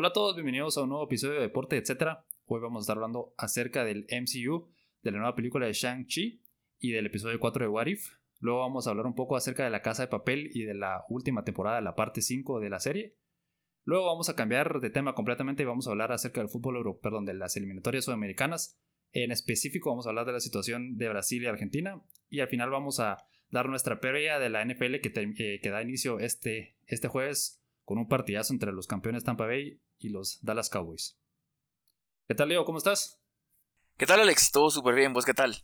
Hola a todos, bienvenidos a un nuevo episodio de Deporte, etc. Hoy vamos a estar hablando acerca del MCU, de la nueva película de Shang-Chi y del episodio 4 de What If. Luego vamos a hablar un poco acerca de la Casa de Papel y de la última temporada, la parte 5 de la serie. Luego vamos a cambiar de tema completamente y vamos a hablar acerca del fútbol europeo, perdón, de las eliminatorias sudamericanas. En específico vamos a hablar de la situación de Brasil y Argentina. Y al final vamos a dar nuestra previa de la NFL que, eh, que da inicio este, este jueves con un partidazo entre los campeones Tampa Bay y los Dallas Cowboys. ¿Qué tal, Leo? ¿Cómo estás? ¿Qué tal, Alex? Todo súper bien. ¿Vos qué tal?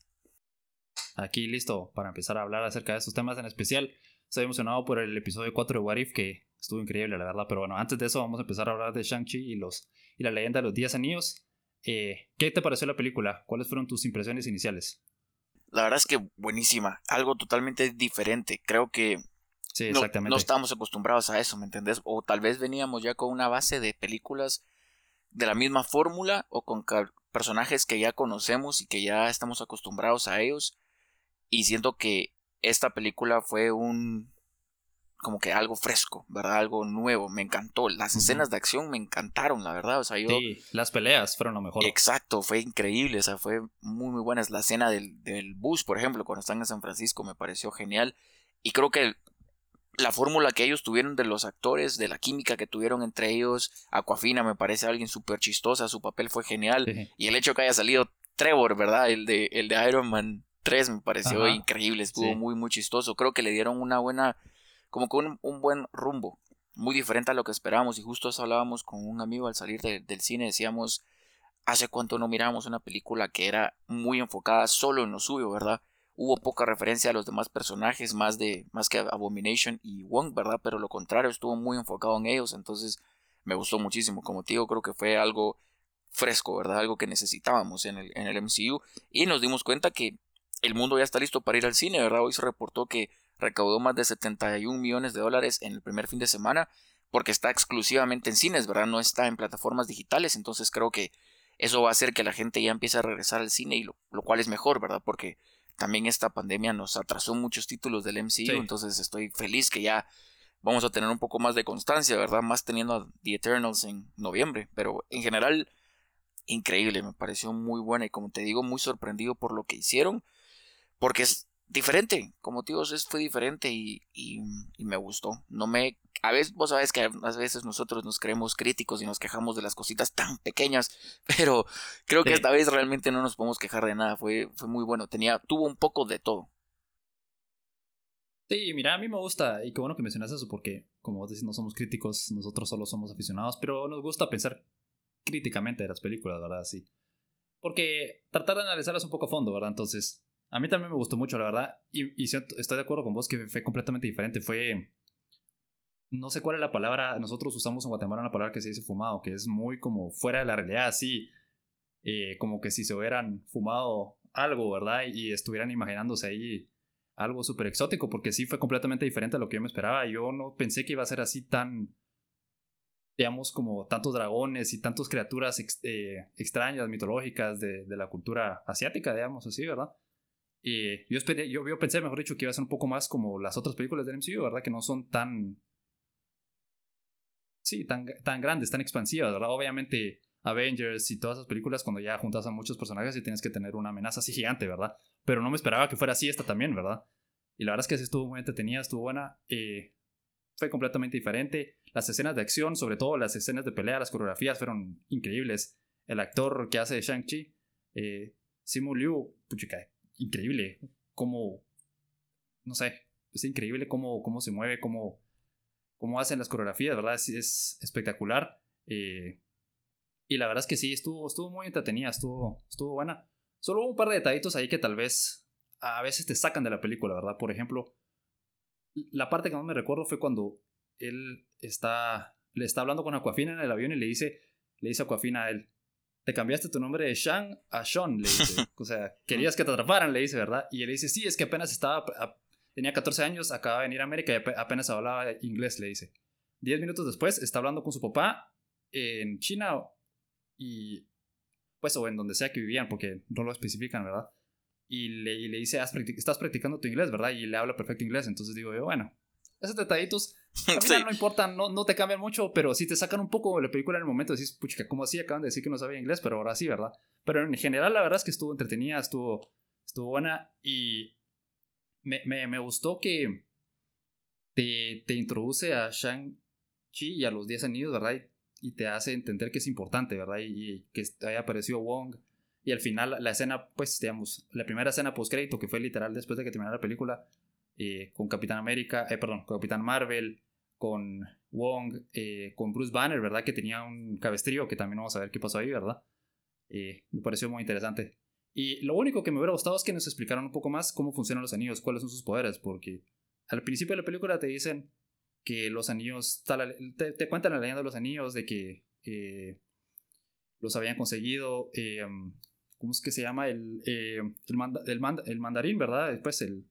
Aquí listo para empezar a hablar acerca de estos temas en especial. Estoy emocionado por el episodio 4 de What If, que estuvo increíble, la verdad. Pero bueno, antes de eso vamos a empezar a hablar de Shang-Chi y, los, y la leyenda de los 10 anillos. Eh, ¿Qué te pareció la película? ¿Cuáles fueron tus impresiones iniciales? La verdad es que buenísima. Algo totalmente diferente. Creo que Sí, exactamente. No, estábamos acostumbrados a eso, ¿me entendés? O tal vez veníamos ya con una base de películas de la misma fórmula o con personajes que ya conocemos y que ya estamos acostumbrados a ellos. Y siento que esta película fue un como que algo fresco, ¿verdad? Algo nuevo, me encantó. Las escenas de acción me encantaron, la verdad. O sea, yo... Sí, las peleas fueron lo mejor. Exacto, fue increíble, o sea, fue muy, muy buena. La escena del, del bus, por ejemplo, cuando están en San Francisco, me pareció genial. Y creo que la fórmula que ellos tuvieron de los actores, de la química que tuvieron entre ellos. Aquafina me parece alguien súper chistosa, su papel fue genial. Y el hecho que haya salido Trevor, ¿verdad? El de, el de Iron Man 3 me pareció increíble, estuvo muy, muy chistoso. Creo que le dieron una buena, como que un, buen rumbo, muy diferente a lo que esperábamos. Y justo eso hablábamos con un amigo al salir del cine, decíamos, hace cuánto no mirábamos una película que era muy enfocada solo en lo suyo, ¿verdad? hubo poca referencia a los demás personajes, más de más que Abomination y Wong, ¿verdad? Pero lo contrario, estuvo muy enfocado en ellos, entonces me gustó muchísimo. Como te digo, creo que fue algo fresco, ¿verdad? Algo que necesitábamos en el, en el MCU y nos dimos cuenta que el mundo ya está listo para ir al cine, ¿verdad? Hoy se reportó que recaudó más de 71 millones de dólares en el primer fin de semana porque está exclusivamente en cines, ¿verdad? No está en plataformas digitales, entonces creo que eso va a hacer que la gente ya empiece a regresar al cine y lo, lo cual es mejor, ¿verdad? Porque también esta pandemia nos atrasó muchos títulos del MCU, entonces estoy feliz que ya vamos a tener un poco más de constancia, ¿verdad? Más teniendo a The Eternals en noviembre, pero en general increíble, me pareció muy buena y como te digo, muy sorprendido por lo que hicieron, porque es diferente, como te digo, fue diferente y, y, me gustó. No me, a veces, vos sabes que a veces nosotros nos creemos críticos y nos quejamos de las cositas tan pequeñas, pero creo que esta vez realmente no nos podemos quejar de nada, fue, fue muy bueno, tenía, tuvo un poco de todo. Sí, mira, a mí me gusta, y qué bueno que mencionas eso, porque como vos decís, no somos críticos, nosotros solo somos aficionados, pero nos gusta pensar críticamente de las películas, ¿verdad? Sí. Porque tratar de analizarlas un poco a fondo, ¿verdad? Entonces, a mí también me gustó mucho, la verdad. Y, estoy de acuerdo con vos que fue completamente diferente. Fue. No sé cuál es la palabra. Nosotros usamos en Guatemala una palabra que se dice fumado, que es muy como fuera de la realidad, así. Eh, como que si se hubieran fumado algo, ¿verdad? Y estuvieran imaginándose ahí algo súper exótico, porque sí fue completamente diferente a lo que yo me esperaba. Yo no pensé que iba a ser así tan. Digamos, como tantos dragones y tantas criaturas eh, extrañas, mitológicas de, de la cultura asiática, digamos así, ¿verdad? Y yo, yo, pensé, mejor dicho, que iba a ser un poco más como las otras películas del MCU, ¿verdad? Que no son tan. Sí, tan, tan grandes, tan expansivas, ¿verdad? Obviamente, Avengers y todas esas películas, cuando ya juntas a muchos personajes y tienes que tener una amenaza así gigante, ¿verdad? Pero no me esperaba que fuera así esta también, ¿verdad? Y la verdad es que sí estuvo muy entretenida, estuvo buena. Eh, fue completamente diferente. Las escenas de acción, sobre todo las escenas de pelea, las coreografías fueron increíbles. El actor que hace Shang-Chi, eh, Simu Liu, puchica, increíble cómo, no sé, es increíble cómo, cómo se mueve, cómo, cómo hacen las coreografías, ¿verdad? Es, es espectacular. Eh, y la verdad es que sí, estuvo, estuvo muy entretenida, estuvo, estuvo buena. Solo hubo un par de detallitos ahí que tal vez a veces te sacan de la película, ¿verdad? Por ejemplo, la parte que más me recuerdo fue cuando él está, le está hablando con Aquafina en el avión y le dice, le dice Aquafina a él, te cambiaste tu nombre de Shang a Sean, le dice. O sea, querías que te atraparan, le dice, ¿verdad? Y él dice, sí, es que apenas estaba, tenía 14 años, acaba de venir a América y apenas hablaba inglés, le dice. Diez minutos después está hablando con su papá en China y pues o en donde sea que vivían, porque no lo especifican, ¿verdad? Y le, y le dice, estás practicando tu inglés, ¿verdad? Y le habla perfecto inglés, entonces digo yo, bueno, esos detallitos a mí no importan, no, no te cambian mucho, pero si te sacan un poco de la película en el momento, decís, pucha, como así acaban de decir que no sabía inglés, pero ahora sí, ¿verdad? Pero en general la verdad es que estuvo entretenida, estuvo, estuvo buena y me, me, me gustó que te, te introduce a Shang-Chi y a los 10 anillos, ¿verdad? Y, te hace entender que es importante, ¿verdad? Y, que haya aparecido Wong. Y al final la escena, pues, digamos, la primera escena post-crédito, que fue literal después de que terminara la película, eh, con Capitán América, eh, perdón, con Capitán Marvel, con Wong, eh, con Bruce Banner, ¿verdad? Que tenía un cabestrillo, que también vamos a ver qué pasó ahí, ¿verdad? Me pareció muy interesante. Y lo único que me hubiera gustado es que nos explicaran un poco más cómo funcionan los anillos, cuáles son sus poderes, porque al principio de la película te dicen que los anillos, te, cuentan la leyenda de los anillos, de que los habían conseguido, ¿cómo es que se llama? El, el, mandarín, ¿verdad? Después el,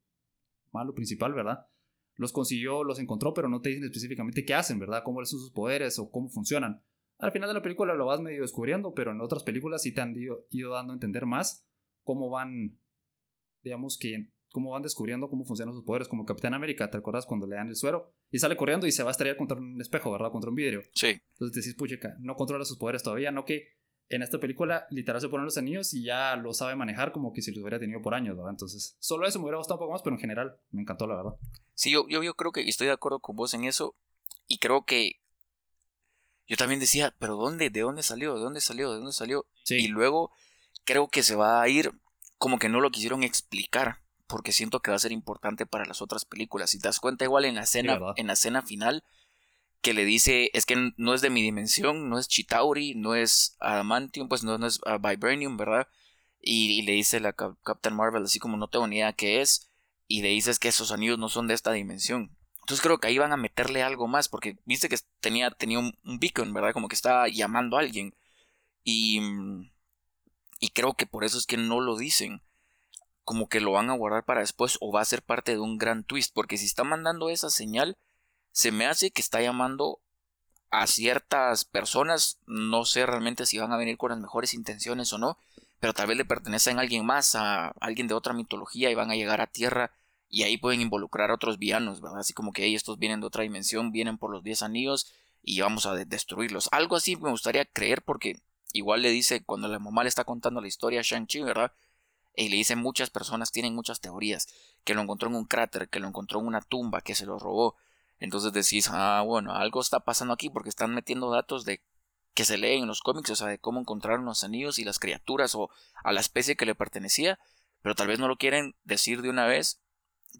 malo principal, ¿verdad? Los consiguió, los encontró, pero no te dicen específicamente qué hacen, ¿verdad? Cómo son sus poderes o cómo funcionan. Al final de la película lo vas medio descubriendo, pero en otras películas sí te han ido, dando a entender más cómo van, digamos que, cómo van descubriendo cómo funcionan sus poderes, como Capitán América, ¿te acuerdas cuando le dan el suero? Y sale corriendo y se va a estrellar contra un espejo, ¿verdad? Contra un vidrio. Sí. Entonces decís, pucha, no controla sus poderes todavía, no que en esta película literal se ponen los anillos y ya lo sabe manejar como que si los hubiera tenido por años, ¿verdad? Entonces, solo eso me hubiera gustado un poco más, pero en general me encantó, la verdad. Sí, yo, yo, yo creo que estoy de acuerdo con vos en eso y creo que yo también decía, pero ¿dónde? ¿De dónde salió? ¿De dónde salió? ¿De dónde salió? Y luego creo que se va a ir como que no lo quisieron explicar porque siento que va a ser importante para las otras películas. Si te das cuenta igual en la escena, en la escena final, que le dice, es que no es de mi dimensión, no es Chitauri, no es Adamantium, pues no, es uh, Vibranium, ¿verdad? Y, le dice la Captain Marvel así como no tengo ni idea qué es, y le dices que esos anillos no son de esta dimensión. Entonces creo que ahí van a meterle algo más, porque viste que tenía, tenía un, beacon, ¿verdad? Como que estaba llamando a alguien. Y, y creo que por eso es que no lo dicen. Como que lo van a guardar para después o va a ser parte de un gran twist, porque si está mandando esa señal, se me hace que está llamando a ciertas personas, no sé realmente si van a venir con las mejores intenciones o no, pero tal vez le pertenecen a alguien más, a alguien de otra mitología y van a llegar a tierra y ahí pueden involucrar a otros villanos, ¿verdad? Así como que estos vienen de otra dimensión, vienen por los 10 anillos y vamos a destruirlos. Algo así me gustaría creer porque igual le dice cuando la mamá le está contando la historia a Shang-Chi, ¿verdad? Y le dice muchas personas tienen muchas teorías, que lo encontró en un cráter, que lo encontró en una tumba, que se lo robó, entonces decís, ah, bueno, algo está pasando aquí porque están metiendo datos de que se leen en los cómics, o sea, de cómo encontraron los anillos y las criaturas o a la especie que le pertenecía, pero tal vez no lo quieren decir de una vez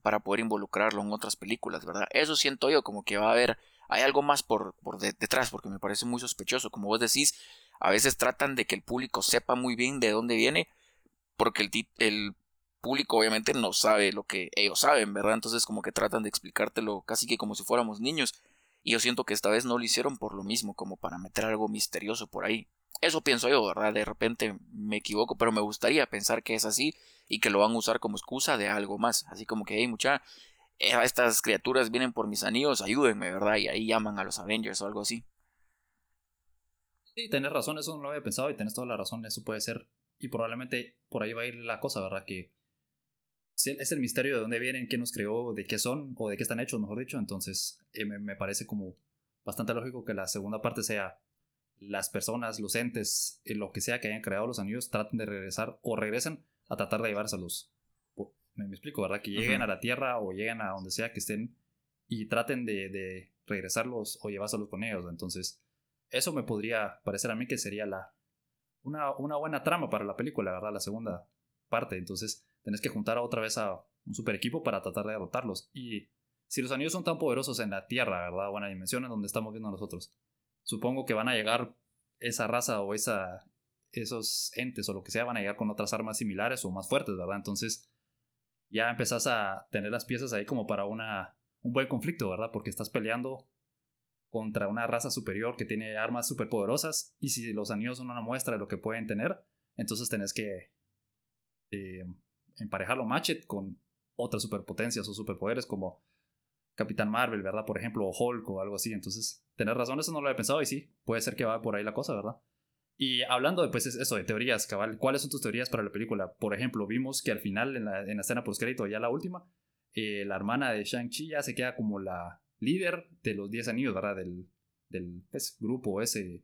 para poder involucrarlo en otras películas, ¿verdad? Eso siento yo, como que va a haber, hay algo más por, por detrás, porque me parece muy sospechoso, como vos decís, a veces tratan de que el público sepa muy bien de dónde viene, porque el, el público obviamente no sabe lo que ellos saben, ¿verdad? Entonces como que tratan de explicártelo casi que como si fuéramos niños. Y yo siento que esta vez no lo hicieron por lo mismo, como para meter algo misterioso por ahí. Eso pienso yo, ¿verdad? De repente me equivoco, pero me gustaría pensar que es así y que lo van a usar como excusa de algo más. Así como que, hey, mucha, eh, estas criaturas vienen por mis anillos, ayúdenme, ¿verdad? Y ahí llaman a los Avengers o algo así. Sí, tenés razón, eso no lo había pensado y tenés toda la razón, eso puede ser. Y probablemente por ahí va a ir la cosa, ¿verdad? Que es el misterio de dónde vienen, qué nos creó, de qué son o de qué están hechos, mejor dicho. Entonces, eh, me, parece como bastante lógico que la segunda parte sea las personas, los entes, eh, lo que sea que hayan creado los anillos, traten de regresar o regresen a tratar de llevárselos. Me, me explico, ¿verdad? Que lleguen a la Tierra o lleguen a donde sea que estén y traten de, de regresarlos o llevárselos con ellos. Entonces, eso me podría parecer a mí que sería la una, una buena trama para la película, ¿verdad? La segunda parte. Entonces, tenés que juntar otra vez a un super equipo para tratar de derrotarlos. Y si los anillos son tan poderosos en la Tierra, ¿verdad? Buena dimensión en donde estamos viendo nosotros. Supongo que van a llegar esa raza o esa, esos entes o lo que sea, van a llegar con otras armas similares o más fuertes, ¿verdad? Entonces ya empezás a tener las piezas ahí como para una, un buen conflicto, ¿verdad? Porque estás peleando contra una raza superior que tiene armas super poderosas y si los anillos son una muestra de lo que pueden tener, entonces tenés que eh, emparejarlo Matchet con otras superpotencias o superpoderes como Capitán Marvel, ¿verdad? Por ejemplo, o Hulk o algo así. Entonces, tener razón, eso no lo había pensado y sí, puede ser que va por ahí la cosa, ¿verdad? Y hablando de pues eso, de teorías, cabal, ¿cuáles son tus teorías para la película? Por ejemplo, vimos que al final, en la, en la escena post-crédito, ya la última, eh, la hermana de Shang-Chi ya se queda como la líder de los 10 anillos, ¿verdad? Del, del pues, grupo ese,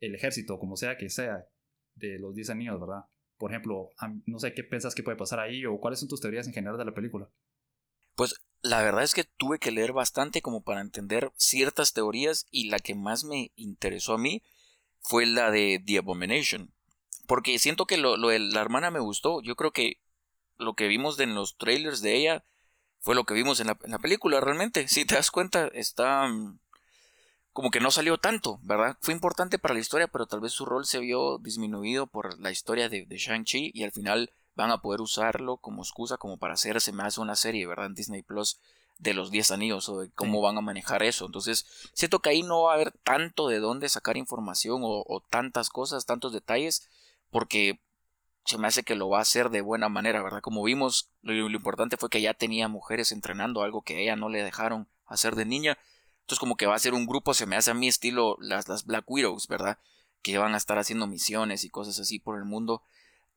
el ejército, como sea que sea, de los 10 anillos, ¿verdad? Por ejemplo, no sé qué piensas que puede pasar ahí o cuáles son tus teorías en general de la película. Pues la verdad es que tuve que leer bastante como para entender ciertas teorías y la que más me interesó a mí fue la de The Abomination. Porque siento que lo, de la hermana me gustó. Yo creo que lo que vimos en los trailers de ella fue lo que vimos en la, en la película realmente. Si te das cuenta, está mm, como que no salió tanto, ¿verdad? Fue importante para la historia, pero tal vez su rol se vio disminuido por la historia de, de Shang-Chi y al final van a poder usarlo como excusa como para hacerse más una serie, ¿verdad? En Disney Plus de los 10 anillos o de cómo van a manejar eso. Entonces, siento que ahí no va a haber tanto de dónde sacar información o, tantas cosas, tantos detalles, porque se me hace que lo va a hacer de buena manera, ¿verdad? Como vimos, lo, importante fue que ya tenía mujeres entrenando, algo que ella no le dejaron hacer de niña. Entonces, como que va a ser un grupo, se me hace a mí estilo las, las Black Widows, ¿verdad? Que van a estar haciendo misiones y cosas así por el mundo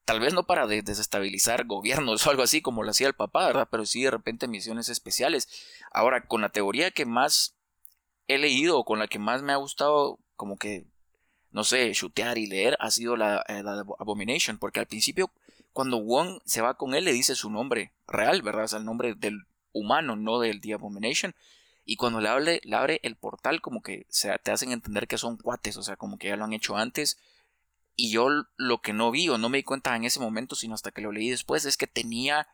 tal vez no para desestabilizar gobiernos o algo así como lo hacía el papá, ¿verdad? Pero sí de repente misiones especiales. Ahora, con la teoría que más he leído con la que más me ha gustado como que, no sé, chutear y leer ha sido la, eh, la Abomination, porque al principio cuando Wong se va con él le dice su nombre real, ¿verdad? O sea, el nombre del humano, no del The Abomination. Y cuando le, hable, le abre el portal, como que se, te hacen entender que son cuates, o sea, como que ya lo han hecho antes y yo lo que no vi o no me di cuenta en ese momento, sino hasta que lo leí después, es que tenía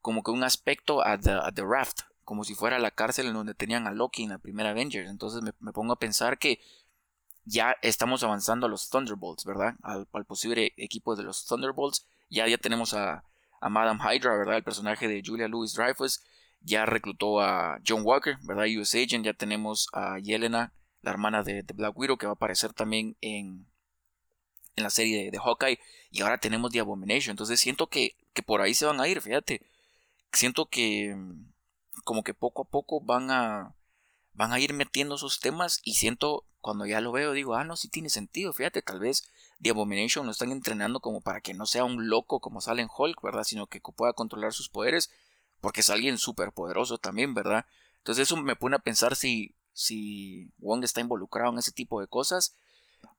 como que un aspecto a The, Raft, como si fuera la cárcel en donde tenían a Loki en la primera Avengers. Entonces me, pongo a pensar que ya estamos avanzando a los Thunderbolts, ¿verdad? Al, posible equipo de los Thunderbolts. Ya, ya tenemos a, a Madame Hydra, ¿verdad? El personaje de Julia Louis Dreyfus. Ya reclutó a John Walker, ¿verdad? US Agent. Ya tenemos a Yelena, la hermana de, Black Widow, que va a aparecer también en en la serie de, Hawkeye y ahora tenemos The Abomination. Entonces siento que, que por ahí se van a ir, fíjate. Siento que mm, como que poco a poco van a van a ir metiendo esos temas y siento cuando ya lo veo digo, ah, no, sí tiene sentido, fíjate, tal vez The Abomination lo están entrenando como para que no sea un loco como sale Hulk, ¿verdad? Sino que pueda controlar sus poderes porque es alguien súper poderoso también, ¿verdad? Entonces eso me pone a pensar si, si Wong está involucrado en ese tipo de cosas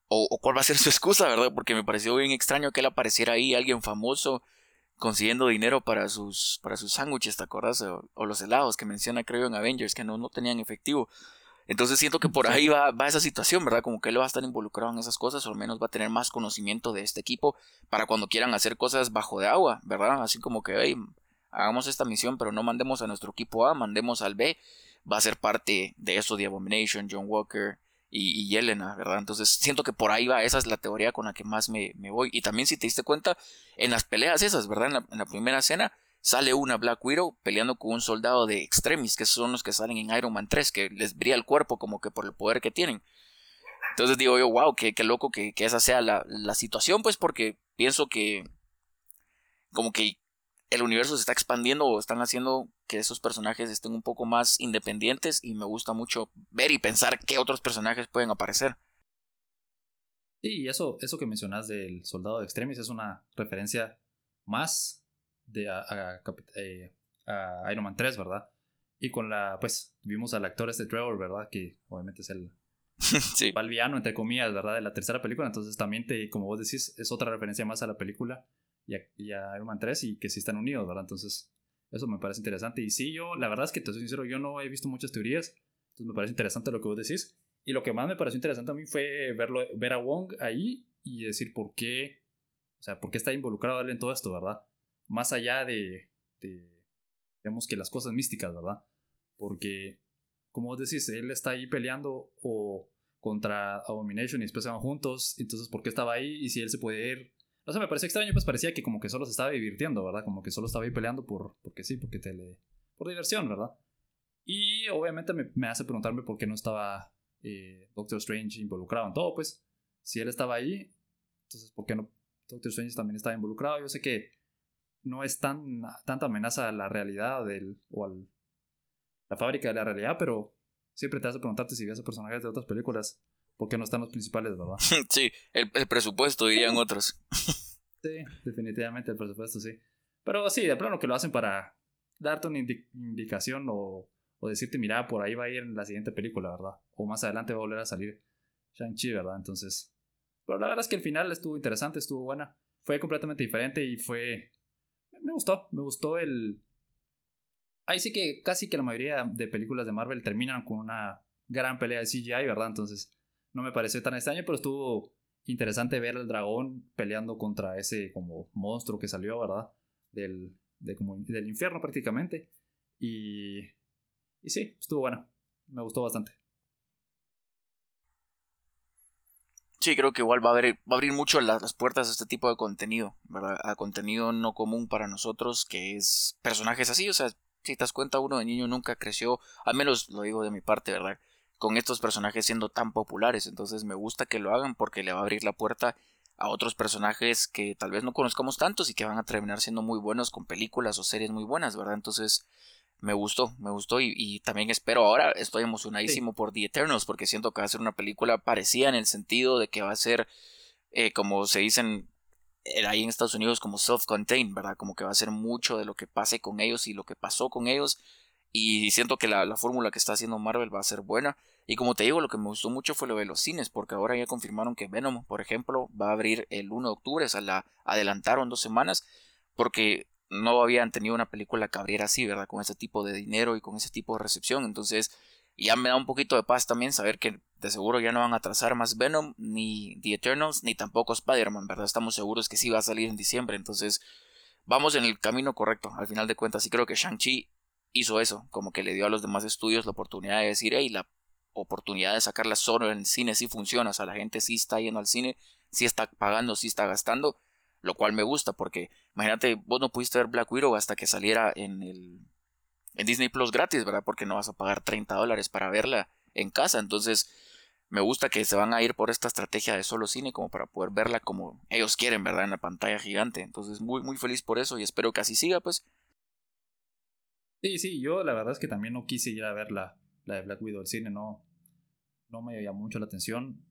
o, cuál va a ser su excusa, ¿verdad? Porque me pareció bien extraño que él apareciera ahí, alguien famoso, consiguiendo dinero para sus, para sus sándwiches, ¿te acuerdas? O, los helados que menciona, creo, en Avengers, que no, no tenían efectivo. Entonces siento que por ahí va, va esa situación, ¿verdad? Como que él va a estar involucrado en esas cosas, o al menos va a tener más conocimiento de este equipo para cuando quieran hacer cosas bajo de agua, ¿verdad? Así como que, hey, hagamos esta misión, pero no mandemos a nuestro equipo A, mandemos al B. Va a ser parte de eso de Abomination, John Walker, y, y, Yelena, ¿verdad? Entonces siento que por ahí va, esa es la teoría con la que más me, voy. Y también si te diste cuenta, en las peleas esas, ¿verdad? En la, primera escena sale una Black Widow peleando con un soldado de Extremis, que son los que salen en Iron Man 3, que les brilla el cuerpo como que por el poder que tienen. Entonces digo yo, wow, qué, qué loco que, que, esa sea la, la situación, pues porque pienso que como que el universo se está expandiendo o están haciendo que esos personajes estén un poco más independientes y me gusta mucho ver y pensar qué otros personajes pueden aparecer. Sí, y eso, eso que mencionas del soldado de Extremis es una referencia más de a, eh, Iron Man 3, ¿verdad? Y con la, pues, vimos al actor este Trevor, ¿verdad? Que obviamente es el sí. entre comillas, ¿verdad? De la tercera película. Entonces también, te, como vos decís, es otra referencia más a la película y a, Iron Man 3 y que sí están unidos, ¿verdad? Entonces, eso me parece interesante. Y sí, yo, la verdad es que te soy sincero, yo no he visto muchas teorías, entonces me parece interesante lo que vos decís. Y lo que más me pareció interesante a mí fue verlo, ver a Wong ahí y decir por qué, o sea, por qué está involucrado él en todo esto, ¿verdad? Más allá de, de digamos que las cosas místicas, ¿verdad? Porque, como vos decís, él está ahí peleando o contra Abomination y después se van juntos, entonces, ¿por qué estaba ahí? Y si él se puede ir o sea, me pareció extraño, pues parecía que como que solo se estaba divirtiendo, ¿verdad? Como que solo estaba ahí peleando por, porque sí, porque te le, por diversión, ¿verdad? Y obviamente me, hace preguntarme por qué no estaba eh, Doctor Strange involucrado en todo, pues. Si él estaba ahí, entonces ¿por qué no Doctor Strange también estaba involucrado? Yo sé que no es tan, tanta amenaza a la realidad del, o a la fábrica de la realidad, pero siempre te hace preguntarte si ves a personajes de otras películas porque no están los principales, ¿verdad? sí, el, presupuesto, dirían otros. sí, definitivamente el presupuesto, sí. Pero sí, de plano que lo hacen para darte una indicación o, o, decirte, mira, por ahí va a ir en la siguiente película, ¿verdad? O más adelante va a volver a salir Shang-Chi, ¿verdad? Entonces... Pero la verdad es que el final estuvo interesante, estuvo buena. Fue completamente diferente y fue... Me gustó, me gustó el... Ahí sí que casi que la mayoría de películas de Marvel terminan con una gran pelea de CGI, ¿verdad? Entonces no me pareció tan extraño, pero estuvo interesante ver al dragón peleando contra ese como monstruo que salió, ¿verdad? Del, del infierno prácticamente. Y, y sí, estuvo bueno. Me gustó bastante. Sí, creo que igual va a, va a abrir mucho las, las, puertas a este tipo de contenido, ¿verdad? A contenido no común para nosotros, que es personajes así, o sea, si te das cuenta, uno de niño nunca creció, al menos lo digo de mi parte, ¿verdad? Con estos personajes siendo tan populares. Entonces me gusta que lo hagan porque le va a abrir la puerta a otros personajes que tal vez no conozcamos tantos y que van a terminar siendo muy buenos con películas o series muy buenas, ¿verdad? Entonces me gustó, me gustó y, también espero ahora, estoy emocionadísimo por The Eternals porque siento que va a ser una película parecida en el sentido de que va a ser, eh, como se dicen eh, ahí en Estados Unidos, como self-contained, ¿verdad? Como que va a ser mucho de lo que pase con ellos y lo que pasó con ellos y siento que la, fórmula que está haciendo Marvel va a ser buena. Y como te digo, lo que me gustó mucho fue lo de los cines, porque ahora ya confirmaron que Venom, por ejemplo, va a abrir el 1 de octubre, o sea, la adelantaron dos semanas, porque no habían tenido una película que abriera así, ¿verdad? Con ese tipo de dinero y con ese tipo de recepción. Entonces, ya me da un poquito de paz también saber que de seguro ya no van a trazar más Venom, ni The Eternals, ni tampoco Spider-Man, ¿verdad? Estamos seguros que sí va a salir en diciembre. Entonces, vamos en el camino correcto, al final de cuentas. Y creo que Shang-Chi hizo eso, como que le dio a los demás estudios la oportunidad de decir, hey, la oportunidad de sacarla solo en el cine sí funciona, o sea, la gente sí está yendo al cine, sí está pagando, sí está gastando, lo cual me gusta, porque imagínate, vos no pudiste ver Black Widow hasta que saliera en el en Disney Plus gratis, ¿verdad? Porque no vas a pagar 30 dólares para verla en casa, entonces me gusta que se van a ir por esta estrategia de solo cine como para poder verla como ellos quieren, ¿verdad? En la pantalla gigante, entonces muy muy feliz por eso y espero que así siga, pues Sí, sí, yo la verdad es que también no quise ir a ver la, de Black Widow al cine, no, no me llamó mucho la atención.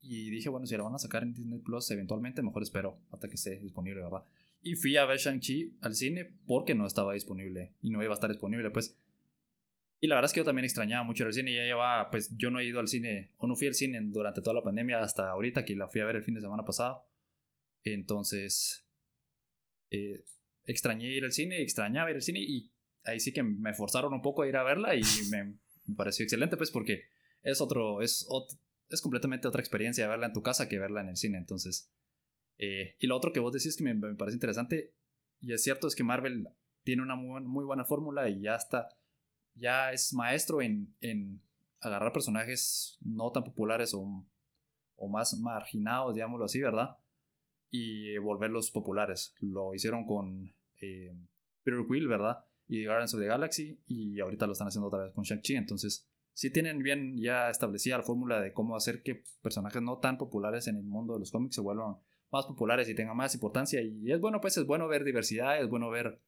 Y dije, bueno, si la van a sacar en Disney Plus, eventualmente mejor espero hasta que esté disponible, ¿verdad? Y fui a ver Shang-Chi al cine porque no estaba disponible y no iba a estar disponible, pues. Y la verdad es que yo también extrañaba mucho el cine. Ya llevaba, pues yo no he ido al cine, o no fui al cine durante toda la pandemia hasta ahorita que la fui a ver el fin de semana pasado. Entonces, eh, extrañé ir al cine, extrañaba ir al cine y ahí sí que me forzaron un poco a ir a verla y me, pareció excelente, pues porque es otro, es, es completamente otra experiencia verla en tu casa que verla en el cine, entonces. Eh, y lo otro que vos decís que me, parece interesante, y es cierto, es que Marvel tiene una muy, buena fórmula y ya está, ya es maestro en, en agarrar personajes no tan populares o, o más marginados, digámoslo así, ¿verdad? Y volverlos populares. Lo hicieron con eh, Peter Quill, ¿verdad? Y Guardians of the Galaxy y ahorita lo están haciendo otra vez con Shang-Chi. Entonces, sí tienen bien ya establecida la fórmula de cómo hacer que personajes no tan populares en el mundo de los cómics se vuelvan más populares y tengan más importancia. Y es bueno, pues es bueno ver diversidad, es bueno ver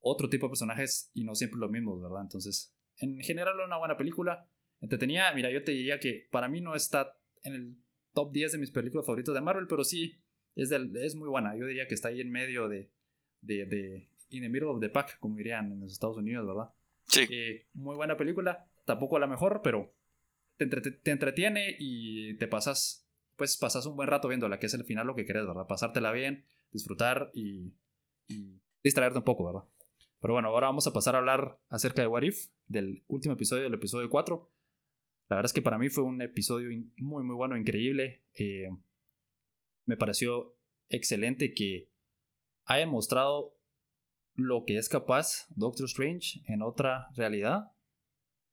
otro tipo de personajes y no siempre los mismos, ¿verdad? Entonces, en general, una buena película. Entretenida, mira, yo te diría que para mí no está en el top 10 de mis películas favoritas de Marvel, pero sí es, del, es muy buena. Yo diría que está ahí en medio de, de in the middle of the pack, como dirían en los Estados Unidos, ¿verdad? Sí. Eh, muy buena película, tampoco la mejor, pero te, entretiene y te pasas, pues pasas un buen rato viéndola, que es el final lo que querés, ¿verdad? Pasártela bien, disfrutar y, distraerte un poco, ¿verdad? Pero bueno, ahora vamos a pasar a hablar acerca de What If, del último episodio, del episodio 4. La verdad es que para mí fue un episodio muy, muy bueno, increíble. Eh, me pareció excelente que hayan mostrado lo que es capaz Doctor Strange en otra realidad,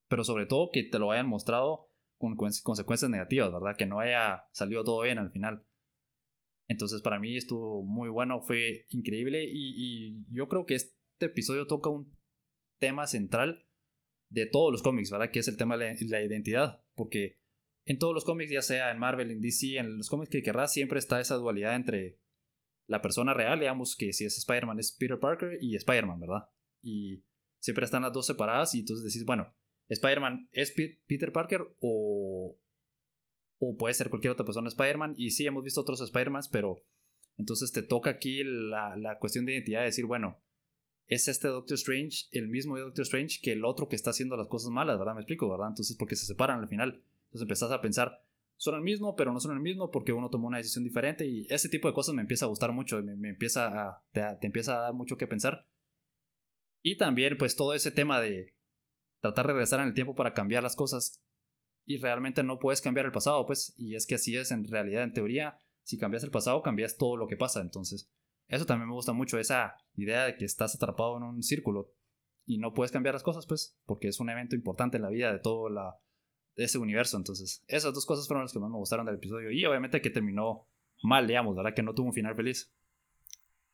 pero sobre todo que te lo hayan mostrado con consecuencias negativas, ¿verdad? Que no haya salido todo bien al final. Entonces para mí estuvo muy bueno, fue increíble y, yo creo que este episodio toca un tema central de todos los cómics, ¿verdad? Que es el tema de la identidad, porque en todos los cómics, ya sea en Marvel, en DC, en los cómics que querrás, siempre está esa dualidad entre la persona real, digamos que si es Spider-Man es Peter Parker y Spider-Man, ¿verdad? Y siempre están las dos separadas y entonces decís, bueno, Spider-Man es Peter Parker o, o puede ser cualquier otra persona Spider-Man. Y sí, hemos visto otros Spider-Man, pero entonces te toca aquí la, la, cuestión de identidad de decir, bueno, es este Doctor Strange el mismo Doctor Strange que el otro que está haciendo las cosas malas, ¿verdad? Me explico, ¿verdad? Entonces, porque se separan al final. Entonces empezás a pensar, son el mismo, pero no son el mismo porque uno tomó una decisión diferente y ese tipo de cosas me empieza a gustar mucho, me, me empieza a, te, te, empieza a dar mucho que pensar. Y también pues todo ese tema de tratar de regresar en el tiempo para cambiar las cosas y realmente no puedes cambiar el pasado, pues, y es que así es en realidad, en teoría, si cambias el pasado, cambias todo lo que pasa, entonces, eso también me gusta mucho, esa idea de que estás atrapado en un círculo y no puedes cambiar las cosas, pues, porque es un evento importante en la vida de todo la, ese universo, entonces, esas dos cosas fueron las que más me gustaron del episodio, y obviamente que terminó mal, digamos, ¿verdad? Que no tuvo un final feliz.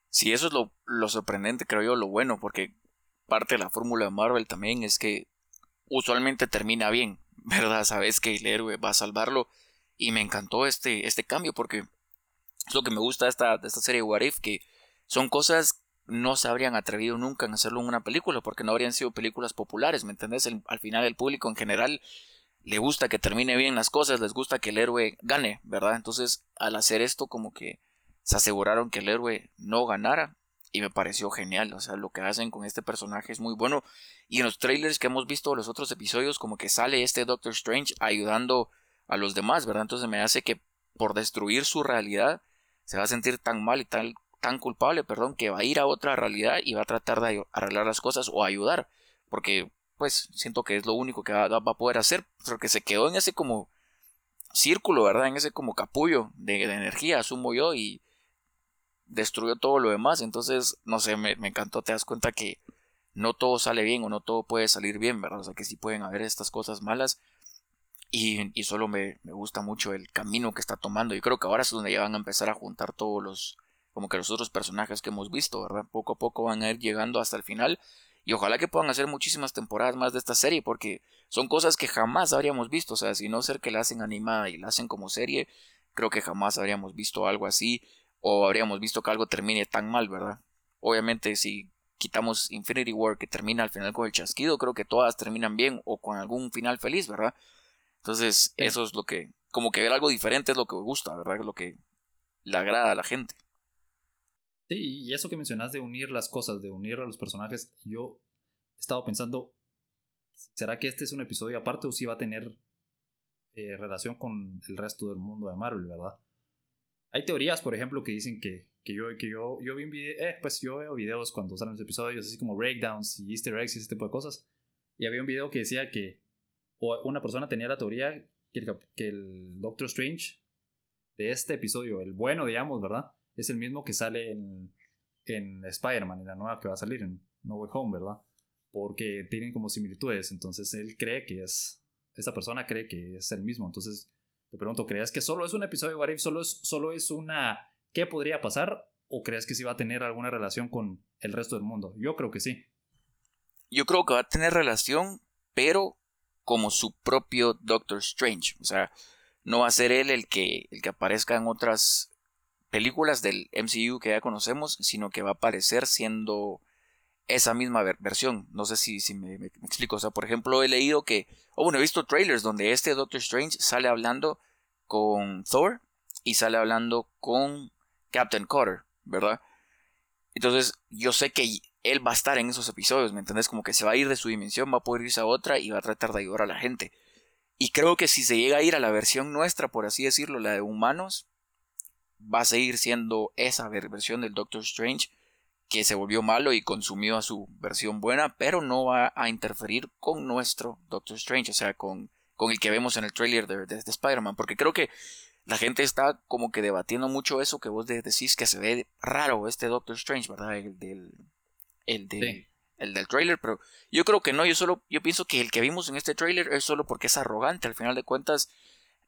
Sí, eso es lo, lo sorprendente, creo yo, lo bueno, porque parte de la fórmula de Marvel también es que usualmente termina bien, ¿verdad? Sabes que el héroe va a salvarlo. Y me encantó este, este cambio porque es lo que me gusta de esta, de esta serie What If, que son cosas no se habrían atrevido nunca en hacerlo en una película porque no habrían sido películas populares, ¿me entendés? al final el público en general le gusta que termine bien las cosas, les gusta que el héroe gane, ¿verdad? Entonces al hacer esto como que se aseguraron que el héroe no ganara y me pareció genial. O sea, lo que hacen con este personaje es muy bueno. Y en los trailers que hemos visto los otros episodios, como que sale este Doctor Strange ayudando a los demás, ¿verdad? Entonces me hace que por destruir su realidad se va a sentir tan mal y tan, tan culpable, perdón, que va a ir a otra realidad y va a tratar de arreglar las cosas o ayudar. Porque, pues, siento que es lo único que va, a poder hacer. Porque se quedó en ese como círculo, ¿verdad? En ese como capullo de, energía, asumo yo, y destruyó todo lo demás. Entonces, no sé, me, encantó. Te das cuenta que no todo sale bien o no todo puede salir bien, ¿verdad? O sea, que sí pueden haber estas cosas malas. Y, y solo me, me, gusta mucho el camino que está tomando. Y creo que ahora es donde ya van a empezar a juntar todos los, como que los otros personajes que hemos visto, ¿verdad? Poco a poco van a ir llegando hasta el final. Y ojalá que puedan hacer muchísimas temporadas más de esta serie, porque son cosas que jamás habríamos visto. O sea, si no ser que la hacen animada y la hacen como serie, creo que jamás habríamos visto algo así o habríamos visto que algo termine tan mal, ¿verdad? Obviamente si quitamos Infinity War que termina al final con el chasquido, creo que todas terminan bien o con algún final feliz, ¿verdad? Entonces, eso es lo que, como que ver algo diferente es lo que me gusta, ¿verdad? Es lo que le agrada a la gente. Sí, y eso que mencionas de unir las cosas, de unir a los personajes, yo he estado pensando, ¿será que este es un episodio aparte o si va a tener eh, relación con el resto del mundo de Marvel, verdad? Hay teorías, por ejemplo, que dicen que, que yo, que yo, yo vi un video, eh, pues yo veo videos cuando salen los episodios, así como breakdowns y easter eggs y ese tipo de cosas. Y había un video que decía que o una persona tenía la teoría que el, que el Doctor Strange de este episodio, el bueno, digamos, ¿verdad? Es el mismo que sale en, en Spider-Man, en la nueva que va a salir, en No Way Home, ¿verdad? Porque tienen como similitudes, entonces él cree que es, esa persona cree que es el mismo, entonces te pregunto, ¿crees que solo es un episodio de What? ¿Solo es, solo es una ¿qué podría pasar? ¿O crees que sí va a tener alguna relación con el resto del mundo? Yo creo que sí. Yo creo que va a tener relación, pero como su propio Doctor Strange. O sea, no va a ser él el que, el que aparezca en otras películas del MCU que ya conocemos, sino que va a aparecer siendo esa misma versión. No sé si, si me, explico. O sea, por ejemplo, he leído que, o bueno, he visto trailers donde este Doctor Strange sale hablando con Thor y sale hablando con Captain Carter, ¿verdad? Entonces, yo sé que él va a estar en esos episodios, ¿me entendés? Como que se va a ir de su dimensión, va a poder irse a otra y va a tratar de ayudar a la gente. Y creo que si se llega a ir a la versión nuestra, por así decirlo, la de humanos, va a seguir siendo esa versión del Doctor Strange que se volvió malo y consumió a su versión buena, pero no va a interferir con nuestro Doctor Strange, o sea, con, con el que vemos en el trailer de, de, Spider-Man, porque creo que la gente está como que debatiendo mucho eso que vos decís que se ve raro este Doctor Strange, ¿verdad? El del, el el del trailer, pero yo creo que no, yo solo, yo pienso que el que vimos en este trailer es solo porque es arrogante, al final de cuentas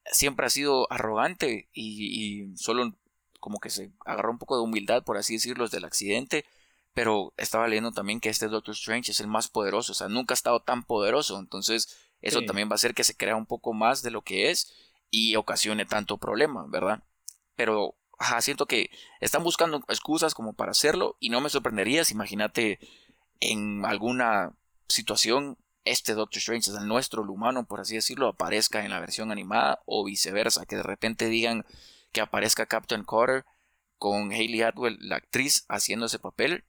siempre ha sido arrogante y, y solo como que se agarró un poco de humildad, por así decirlo, del accidente. Pero estaba leyendo también que este Doctor Strange es el más poderoso, o sea, nunca ha estado tan poderoso. Entonces, eso también va a hacer que se crea un poco más de lo que es y ocasione tanto problema, ¿verdad? Pero siento que están buscando excusas como para hacerlo y no me sorprenderías, imagínate en alguna situación este Doctor Strange, o sea, nuestro, el humano, por así decirlo, aparezca en la versión animada o viceversa, que de repente digan que aparezca Captain Carter con Hayley Atwell, la actriz, haciendo ese papel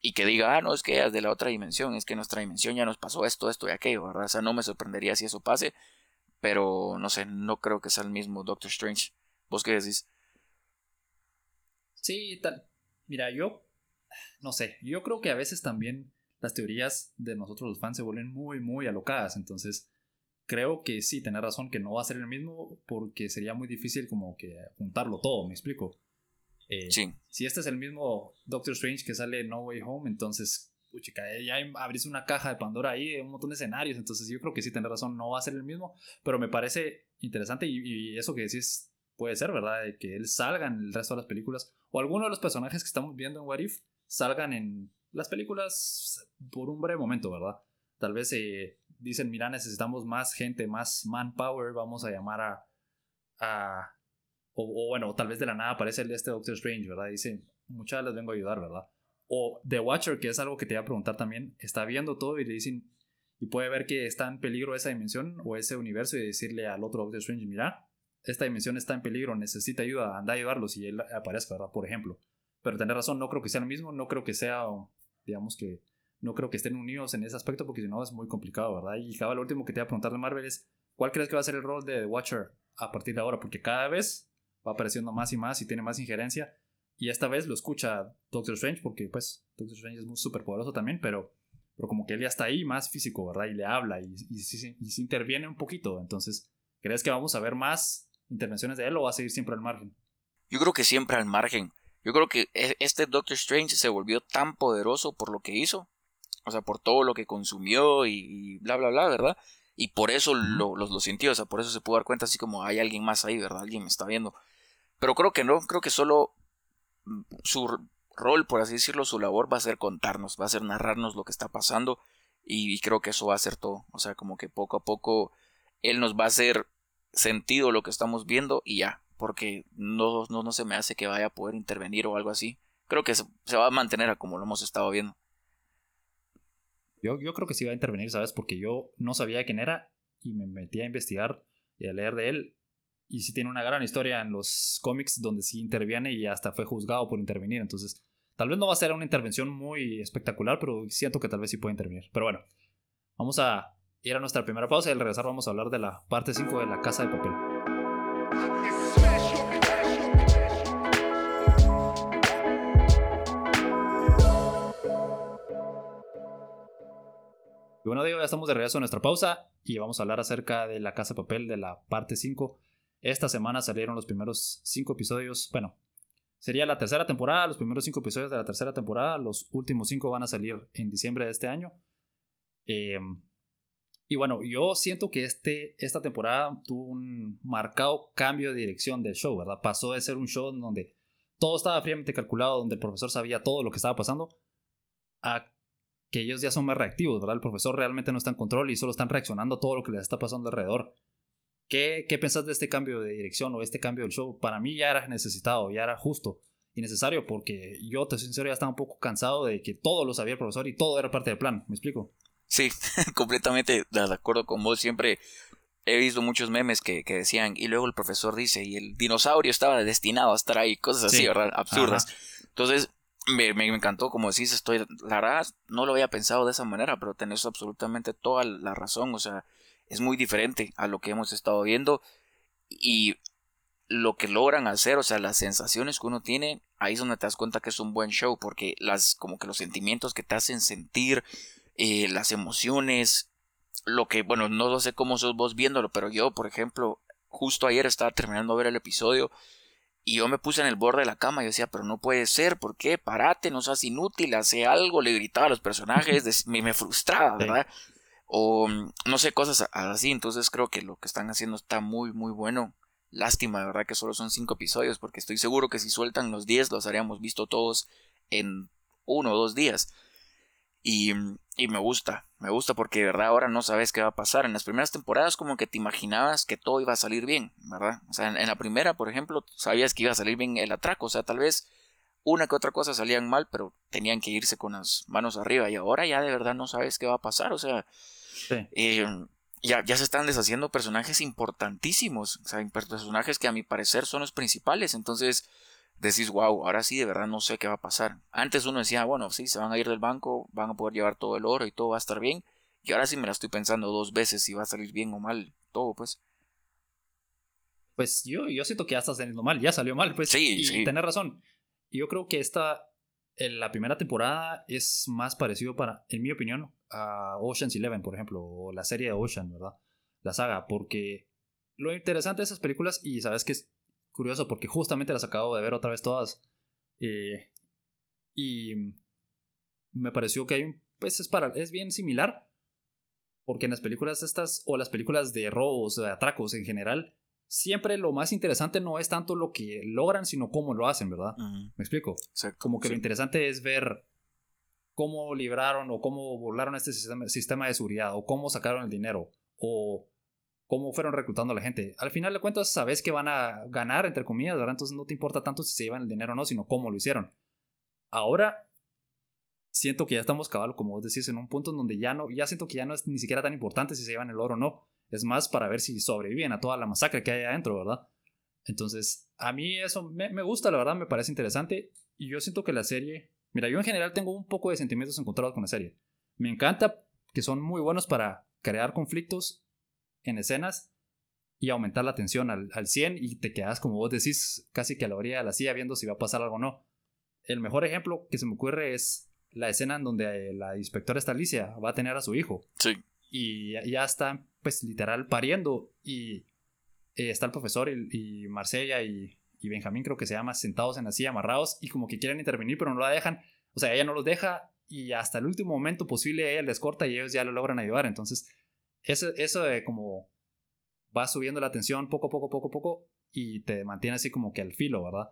y que diga, ah, no, es que es de la otra dimensión, es que nuestra dimensión ya nos pasó esto, esto y aquello, ¿verdad? O sea, no me sorprendería si eso pase, pero no sé, no creo que sea el mismo Doctor Strange. ¿Vos qué decís? Sí, tal. Mira, yo no sé, yo creo que a veces también las teorías de nosotros los fans se vuelven muy, muy alocadas, entonces creo que sí, tener razón que no va a ser el mismo porque sería muy difícil como que juntarlo todo, me explico. Eh, sí. Si este es el mismo Doctor Strange que sale en No Way Home, entonces, puchica, ya abrís una caja de Pandora ahí, un montón de escenarios, entonces yo creo que sí, tener razón, no va a ser el mismo, pero me parece interesante y, eso que decís puede ser, ¿verdad? De que él salga en el resto de las películas o alguno de los personajes que estamos viendo en What If salgan en las películas por un breve momento, ¿verdad? Tal vez eh, dicen, mira, necesitamos más gente, más manpower, vamos a llamar a... a o, bueno, tal vez de la nada aparece el este Doctor Strange, ¿verdad? Dice, muchas les vengo a ayudar, ¿verdad? O The Watcher, que es algo que te iba a preguntar también, está viendo todo y le dicen, y puede ver que está en peligro esa dimensión o ese universo y decirle al otro Doctor Strange, mira, esta dimensión está en peligro, necesita ayuda, anda a ayudarlos y él aparezca, ¿verdad? Por ejemplo. Pero tener razón, no creo que sea lo mismo, no creo que sea, digamos que, no creo que estén unidos en ese aspecto porque si no es muy complicado, ¿verdad? Y cada lo último que te voy a preguntar de Marvel es, ¿cuál crees que va a ser el rol de The Watcher a partir de ahora? Porque cada vez va apareciendo más y más y tiene más injerencia. Y esta vez lo escucha Doctor Strange porque pues Doctor Strange es muy súper poderoso también, pero, pero como que él ya está ahí más físico, ¿verdad? Y le habla y, y, y, se interviene un poquito. Entonces, ¿crees que vamos a ver más intervenciones de él o va a seguir siempre al margen? Yo creo que siempre al margen. Yo creo que e, este Doctor Strange se volvió tan poderoso por lo que hizo, o sea, por todo lo que consumió y, bla, bla, bla, ¿verdad? Y por eso lo, lo, sintió, o sea, por eso se pudo dar cuenta así como hay alguien más ahí, ¿verdad? Alguien me está viendo. Pero creo que no, creo que solo mm, su rol, por así decirlo, su labor va a ser contarnos, va a ser narrarnos lo que está pasando y, creo que eso va a ser todo. O sea, como que poco a poco él nos va a hacer sentido lo que estamos viendo y ya, porque no, no, no se me hace que vaya a poder intervenir o algo así. Creo que se, va a mantener a como lo hemos estado viendo. Yo, creo que sí va a intervenir, ¿sabes? Porque yo no sabía quién era y me metí a investigar y a leer de él. Y sí tiene una gran historia en los cómics donde sí interviene y hasta fue juzgado por intervenir. Entonces, tal vez no va a ser una intervención muy espectacular, pero siento que tal vez sí puede intervenir. Pero bueno, vamos a ir a nuestra primera pausa y al regresar vamos a hablar de la parte 5 de la casa de papel. Y bueno, digo, ya estamos de regreso a nuestra pausa y vamos a hablar acerca de La Casa de Papel de la parte 5. Esta semana salieron los primeros 5 episodios. Bueno, sería la tercera temporada, los primeros 5 episodios de la tercera temporada. Los últimos 5 van a salir en diciembre de este año. Eh, y bueno, yo siento que este, esta temporada tuvo un marcado cambio de dirección del show, ¿verdad? Pasó de ser un show donde todo estaba fríamente calculado, donde el profesor sabía todo lo que estaba pasando, a que ellos ya son más reactivos, ¿verdad? El profesor realmente no está en control y solo están reaccionando a todo lo que les está pasando alrededor. ¿Qué, ¿Qué pensás de este cambio de dirección o este cambio del show? Para mí ya era necesitado, ya era justo y necesario porque yo, te soy sincero, ya estaba un poco cansado de que todo lo sabía el profesor y todo era parte del plan, ¿me explico? Sí, completamente de acuerdo con vos. Siempre he visto muchos memes que, decían, y luego el profesor dice, y el dinosaurio estaba destinado a estar ahí, cosas así, ¿verdad? Absurdas. Entonces, me, me, encantó, como decís, estoy, la no lo había pensado de esa manera, pero tenés absolutamente toda la razón, o sea, es muy diferente a lo que hemos estado viendo y lo que logran hacer, o sea, las sensaciones que uno tiene, ahí es donde te das cuenta que es un buen show, porque las, como que los sentimientos que te hacen sentir, eh, las emociones, lo que, bueno, no sé cómo sos vos viéndolo, pero yo, por ejemplo, justo ayer estaba terminando de ver el episodio y yo me puse en el borde de la cama y decía, pero no puede ser, ¿por qué? Parate, no seas inútil, hace algo, le gritaba a los personajes, me, me frustraba, ¿verdad? O mm, no sé, cosas así, entonces creo que lo que están haciendo está muy, muy bueno. Lástima, de verdad, que solo son cinco episodios, porque estoy seguro que si sueltan los diez los haríamos visto todos en uno o dos días. Y, y, me gusta, me gusta porque de verdad ahora no sabes qué va a pasar. En las primeras temporadas como que te imaginabas que todo iba a salir bien, ¿verdad? O sea, en, la primera, por ejemplo, sabías que iba a salir bien el atraco, o sea, tal vez una que otra cosa salían mal, pero tenían que irse con las manos arriba. Y ahora ya de verdad no sabes qué va a pasar. O sea, eh, ya, ya se están deshaciendo personajes importantísimos. O sea, personajes que a mi parecer son los principales. Entonces decís, wow, ahora sí de verdad no sé qué va a pasar. Antes uno decía, bueno, sí, se van a ir del banco, van a poder llevar todo el oro y todo va a estar bien. Y ahora sí me la estoy pensando dos veces si va a salir bien o mal todo, pues. Pues yo, yo siento que ya está saliendo mal, ya salió mal, pues. Sí, y sí. Tenés razón. Yo creo que esta, en la primera temporada es más parecido para, en mi opinión, a Ocean's Eleven, por ejemplo, o la serie de Ocean, ¿verdad? La saga, porque lo interesante de esas películas, y sabes que es curioso, porque justamente las acabo de ver otra vez todas, eh, y me pareció que hay un, pues es, para, es bien similar, porque en las películas estas, o las películas de robos, de atracos en general, siempre lo más interesante no es tanto lo que logran, sino cómo lo hacen, ¿verdad? ¿Me explico? Como que lo interesante es ver cómo libraron o cómo burlaron este sistema, sistema, de seguridad, o cómo sacaron el dinero, o cómo fueron reclutando a la gente. Al final de cuentas, sabes que van a ganar, entre comillas, ¿verdad? Entonces no te importa tanto si se llevan el dinero o no, sino cómo lo hicieron. Ahora, siento que ya estamos cabal, como vos decís, en un punto en donde ya no, ya siento que ya no es ni siquiera tan importante si se llevan el oro o no. Es más para ver si sobreviven a toda la masacre que hay adentro, ¿verdad? Entonces, a mí eso me, me gusta, la verdad, me parece interesante. Y yo siento que la serie. Mira, yo en general tengo un poco de sentimientos encontrados con la serie. Me encanta que son muy buenos para crear conflictos en escenas y aumentar la tensión al, al 100 y te quedas, como vos decís, casi que a la orilla de la silla viendo si va a pasar algo o no. El mejor ejemplo que se me ocurre es la escena en donde la inspectora está Alicia va a tener a su hijo. Sí. Y ya está, pues, literal pariendo. Y eh, está el profesor y, y Marsella y, y, Benjamín, creo que se llama, sentados en la silla, amarrados, y como que quieren intervenir, pero no la dejan. O sea, ella no los deja y hasta el último momento posible ella les corta y ellos ya lo logran ayudar. Entonces, eso, eso de como va subiendo la tensión poco, poco, poco, poco y te mantiene así como que al filo, ¿verdad?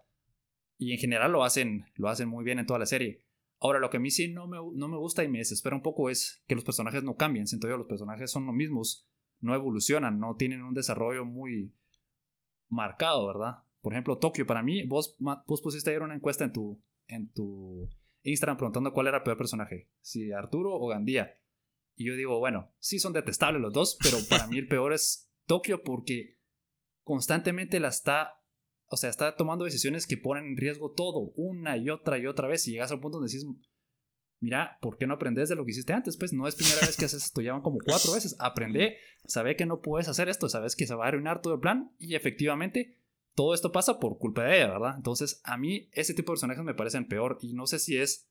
Y en general lo hacen, lo hacen muy bien en toda la serie. Ahora, lo que a mí sí no me, no me gusta y me desespera un poco es que los personajes no cambien. Siento yo, los personajes son los mismos, no evolucionan, no tienen un desarrollo muy marcado, ¿verdad? Por ejemplo, Tokio, para mí, vos, vos pusiste ayer una encuesta en tu, en tu Instagram preguntando cuál era el peor personaje, si Arturo o Gandía. Y yo digo, bueno, sí son detestables los dos, pero para mí el peor es Tokio porque constantemente la está o sea, está tomando decisiones que ponen en riesgo todo, una y otra y otra vez. Y llegas al punto donde decís, mira, ¿por qué no aprendes de lo que hiciste antes? Pues no es primera vez que haces esto, ya van como cuatro veces. Aprende, sabe que no puedes hacer esto, sabes que se va a arruinar todo el plan. Y efectivamente, todo esto pasa por culpa de ella, ¿verdad? Entonces, a mí ese tipo de personajes me parecen peor. Y no sé si es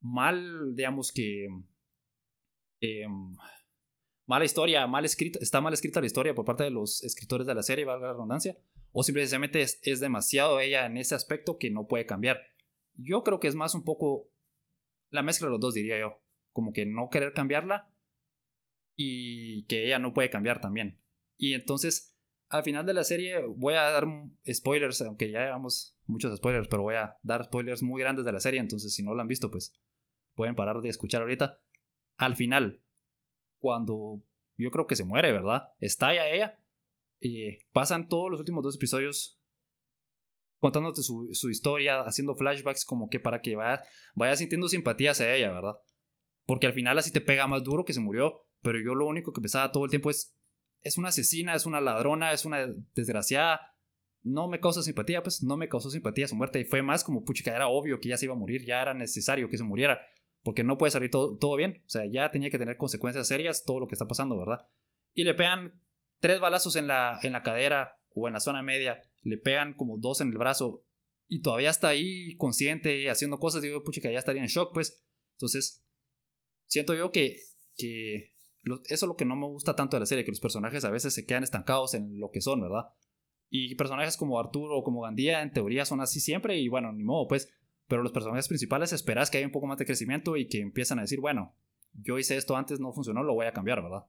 mal, digamos que... Eh, mala historia, mal escrita, está mal escrita la historia por parte de los escritores de la serie, valga la redundancia, o simplemente es, es, demasiado ella en ese aspecto que no puede cambiar. Yo creo que es más un poco la mezcla de los dos, diría yo, como que no querer cambiarla y que ella no puede cambiar también. Y entonces, al final de la serie, voy a dar spoilers, aunque ya llevamos muchos spoilers, pero voy a dar spoilers muy grandes de la serie, entonces si no lo han visto, pues pueden parar de escuchar ahorita. Al final, cuando yo creo que se muere, ¿verdad? Estalla ella. Y pasan todos los últimos dos episodios contándote su, historia, haciendo flashbacks como que para que vayas vaya sintiendo simpatía hacia ella, ¿verdad? Porque al final así te pega más duro que se murió, pero yo lo único que pensaba todo el tiempo es, es una asesina, es una ladrona, es una desgraciada, no me causa simpatía, pues no me causó simpatía su muerte y fue más como, pucha, era obvio que ya se iba a morir, ya era necesario que se muriera porque no puede salir todo, todo, bien. O sea, ya tenía que tener consecuencias serias todo lo que está pasando, ¿verdad? Y le pegan tres balazos en la, en la cadera o en la zona media, le pegan como dos en el brazo y todavía está ahí consciente, haciendo cosas. Digo, pucha, que ya estaría en shock, pues. Entonces, siento yo que, que eso es lo que no me gusta tanto de la serie, que los personajes a veces se quedan estancados en lo que son, ¿verdad? Y personajes como Arturo o como Gandía, en teoría, son así siempre y bueno, ni modo, pues pero los personajes principales esperas que haya un poco más de crecimiento y que empiezan a decir, bueno, yo hice esto antes, no funcionó, lo voy a cambiar, ¿verdad?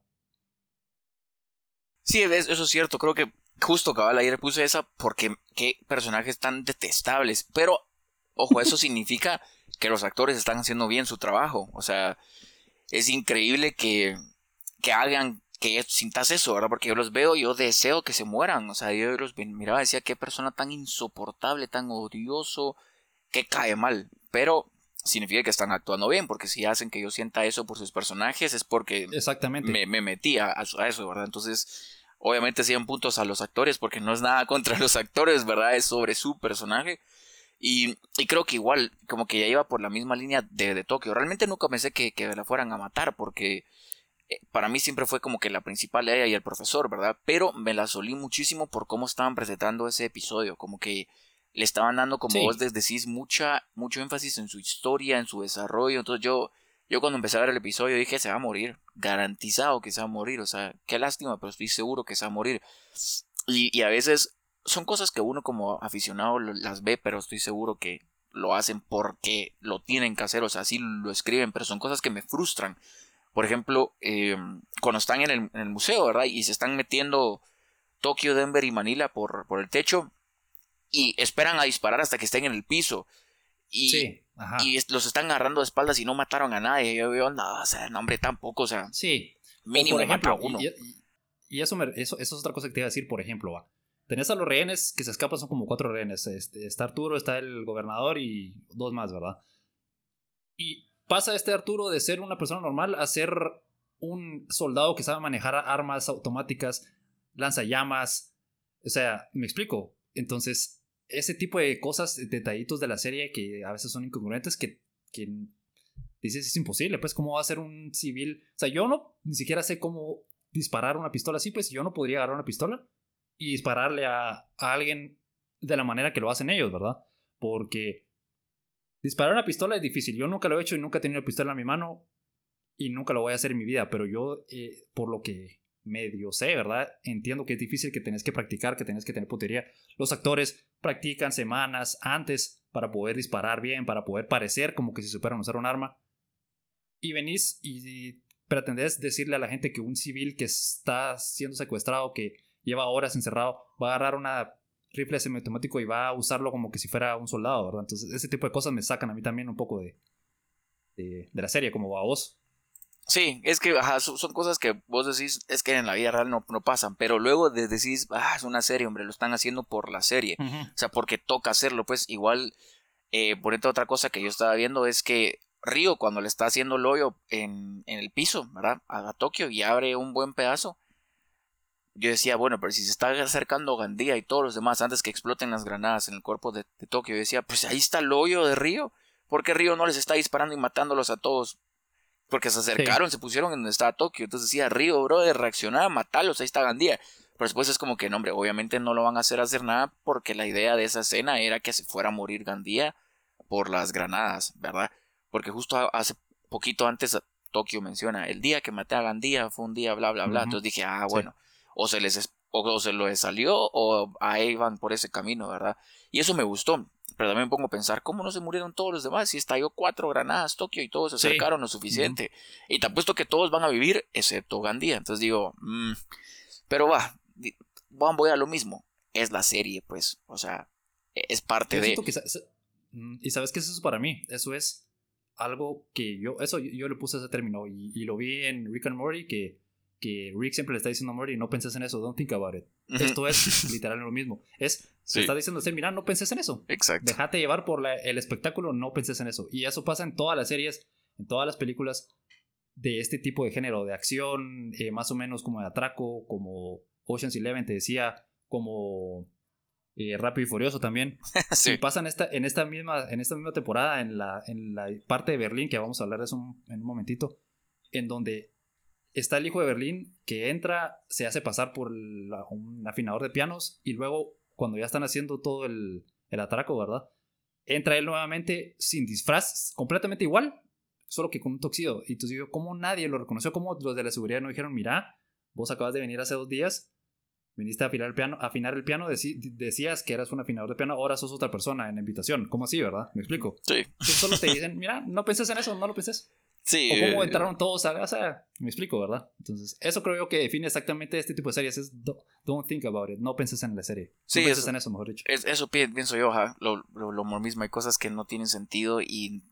Sí, eso es cierto, creo que justo cabal ayer puse esa porque qué personajes tan detestables, pero ojo, eso significa que los actores están haciendo bien su trabajo, o sea, es increíble que, que hagan que sintas eso, ¿verdad? Porque yo los veo, yo deseo que se mueran, o sea, yo los miraba, decía, qué persona tan insoportable, tan odioso, que cae mal, pero significa que están actuando bien, porque si hacen que yo sienta eso por sus personajes es porque Exactamente. me, me metí a, a eso, ¿verdad? Entonces, obviamente 100 puntos a los actores, porque no es nada contra los actores, ¿verdad? Es sobre su personaje. Y, y creo que igual, como que ya iba por la misma línea de, de Tokio. Realmente nunca pensé que, que la fueran a matar, porque eh, para mí siempre fue como que la principal ella y el profesor, ¿verdad? Pero me la solí muchísimo por cómo estaban presentando ese episodio, como que le estaban dando, como Sí. vos decís, mucha, mucho énfasis en su historia, en su desarrollo. Entonces yo, yo cuando empecé a ver el episodio dije, se va a morir, garantizado que se va a morir, o sea, qué lástima, pero estoy seguro que se va a morir. Y, y a veces son cosas que uno como aficionado las ve, pero estoy seguro que lo hacen porque lo tienen que hacer, o sea, sí lo escriben, pero son cosas que me frustran. Por ejemplo, eh, cuando están en el, en el museo, ¿verdad? Y se están metiendo Tokio, Denver y Manila por, por el techo y esperan a disparar hasta que estén en el piso. Y, sí, ajá. y los están agarrando de espaldas y no mataron a nadie. Yo veo, no, o sea, no, hombre, tampoco, o sea, sí. O, mínimo por ejemplo, mata a uno. y, y- y eso, me- eso, eso es otra cosa que te iba a decir, por ejemplo, va. Tenés a los rehenes que se escapan, son como cuatro rehenes. Este, está Arturo, está el gobernador y dos más, ¿verdad? Y pasa este Arturo de ser una persona normal a ser un soldado que sabe manejar armas automáticas, lanzallamas. O sea, me explico. Entonces, ese tipo de cosas, detallitos de la serie que a veces son incongruentes, que, que dices es imposible, pues, ¿cómo va a ser un civil? O sea, yo no ni siquiera sé cómo disparar una pistola así, pues yo no podría agarrar una pistola y dispararle a, alguien de la manera que lo hacen ellos, ¿verdad? Porque disparar una pistola es difícil. Yo nunca lo he hecho y nunca he tenido pistola en mi mano y nunca lo voy a hacer en mi vida, pero yo, eh, por lo que medio sé, ¿verdad? Entiendo que es difícil, que tenés que practicar, que tenés que tener puntería. Los actores practican semanas antes para poder disparar bien, para poder parecer como que si supieran usar un arma. Y venís y pretendés decirle a la gente que un civil que está siendo secuestrado, que lleva horas encerrado, va a agarrar una rifle semiautomático y va a usarlo como que si fuera un soldado, ¿verdad? Entonces, ese tipo de cosas me sacan a mí también un poco de, de, la serie, como a vos. Sí, es que ajá, son, cosas que vos decís, es que en la vida real no, no pasan, pero luego de decís, ah, es una serie, hombre, lo están haciendo por la serie. O sea, porque toca hacerlo, pues igual, eh, por ejemplo, otra cosa que yo estaba viendo es que Río, cuando le está haciendo el hoyo en, en el piso, ¿verdad? A Tokio y abre un buen pedazo. Yo decía, bueno, pero si se está acercando Gandía y todos los demás antes que exploten las granadas en el cuerpo de, de Tokio, yo decía, pues ahí está el hoyo de Río. ¿Por qué Río no les está disparando y matándolos a todos? Porque se acercaron, se pusieron en donde estaba Tokio. Entonces decía, Río, bro, de reaccionar, matarlos, ahí está Gandía. Pero después es como que, no, hombre, obviamente no lo van a hacer hacer nada porque la idea de esa escena era que se fuera a morir Gandía por las granadas, ¿verdad? Porque justo hace poquito antes Tokio menciona, el día que maté a Gandía fue un día bla, bla, bla. Entonces dije, ah, Sí. bueno, o se les es- o, o se lo salió o ahí van por ese camino, ¿verdad? Y eso me gustó. Pero también me pongo a pensar, ¿cómo no se murieron todos los demás? Si estalló cuatro granadas Tokio y todos se Sí. acercaron lo suficiente. Y te apuesto que todos van a vivir, excepto Gandía. Entonces digo, mm, pero va, voy a lo mismo. Es la serie, pues. O sea, es parte Yo de. que mm, y sabes qué es eso para mí. Eso es algo que yo, eso yo, yo le puse ese término y, y lo vi en Rick and Morty que, que Rick siempre le está diciendo a Morty, no penses en eso, don't think about it. Esto es literal lo mismo. Es, Sí. está diciendo mira, no penses en eso. Exacto. Déjate llevar por la- el espectáculo, no penses en eso. Y eso pasa en todas las series, en todas las películas de este tipo de género, de acción, eh, más o menos como de atraco, como Ocean's Eleven, te decía, como eh, Rápido y Furioso también. Sí. Y pasa en esta, en esta misma, en esta misma temporada, en la, en la parte de Berlín, que vamos a hablar de eso un- en un momentito, en donde está el hijo de Berlín que entra, se hace pasar por la- un afinador de pianos y luego, cuando ya están haciendo todo el, el atraco, ¿verdad? Entra él nuevamente sin disfraz, completamente igual, solo que con un toxido. Y entonces digo, ¿cómo nadie lo reconoció? ¿Cómo los de la seguridad no dijeron, mira, vos acabas de venir hace dos días, viniste a afinar el piano, afinar el piano decías que eras un afinador de piano, ahora sos otra persona en la invitación. ¿Cómo así, verdad? Me explico. Sí. Entonces solo te dicen, mira, no penses en eso, no lo penses. Sí. O cómo eh, entraron todos a... O sea, me explico, ¿verdad? Entonces, eso creo yo que define exactamente este tipo de series. Es do- don't think about it. No penses en la serie. Sí, no penses eso- en eso, mejor dicho. Es- eso pi- pienso yo, ajá, lo, lo, lo mismo, hay cosas que no tienen sentido y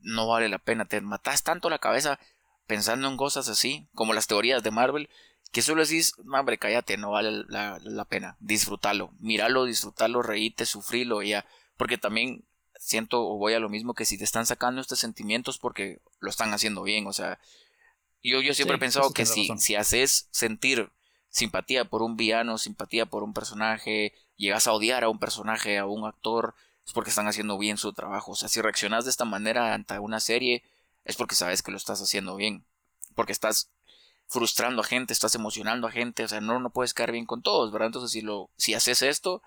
no vale la pena, te matas tanto la cabeza pensando en cosas así, como las teorías de Marvel, que solo decís, "No, hombre, cállate, no vale la, la pena, disfrútalo, míralo, disfrútalo, reíte, sufrilo y ya, porque también siento o voy a lo mismo que si te están sacando estos sentimientos porque lo están haciendo bien, o sea, yo, yo siempre he pensado que si, si haces sentir simpatía por un villano, simpatía por un personaje, llegas a odiar a un personaje, a un actor, es porque están haciendo bien su trabajo. O sea, si reaccionas de esta manera ante una serie, es porque sabes que lo estás haciendo bien. Porque estás frustrando a gente, estás emocionando a gente, o sea, no, no puedes caer bien con todos, ¿verdad? Entonces, si, lo, si haces esto,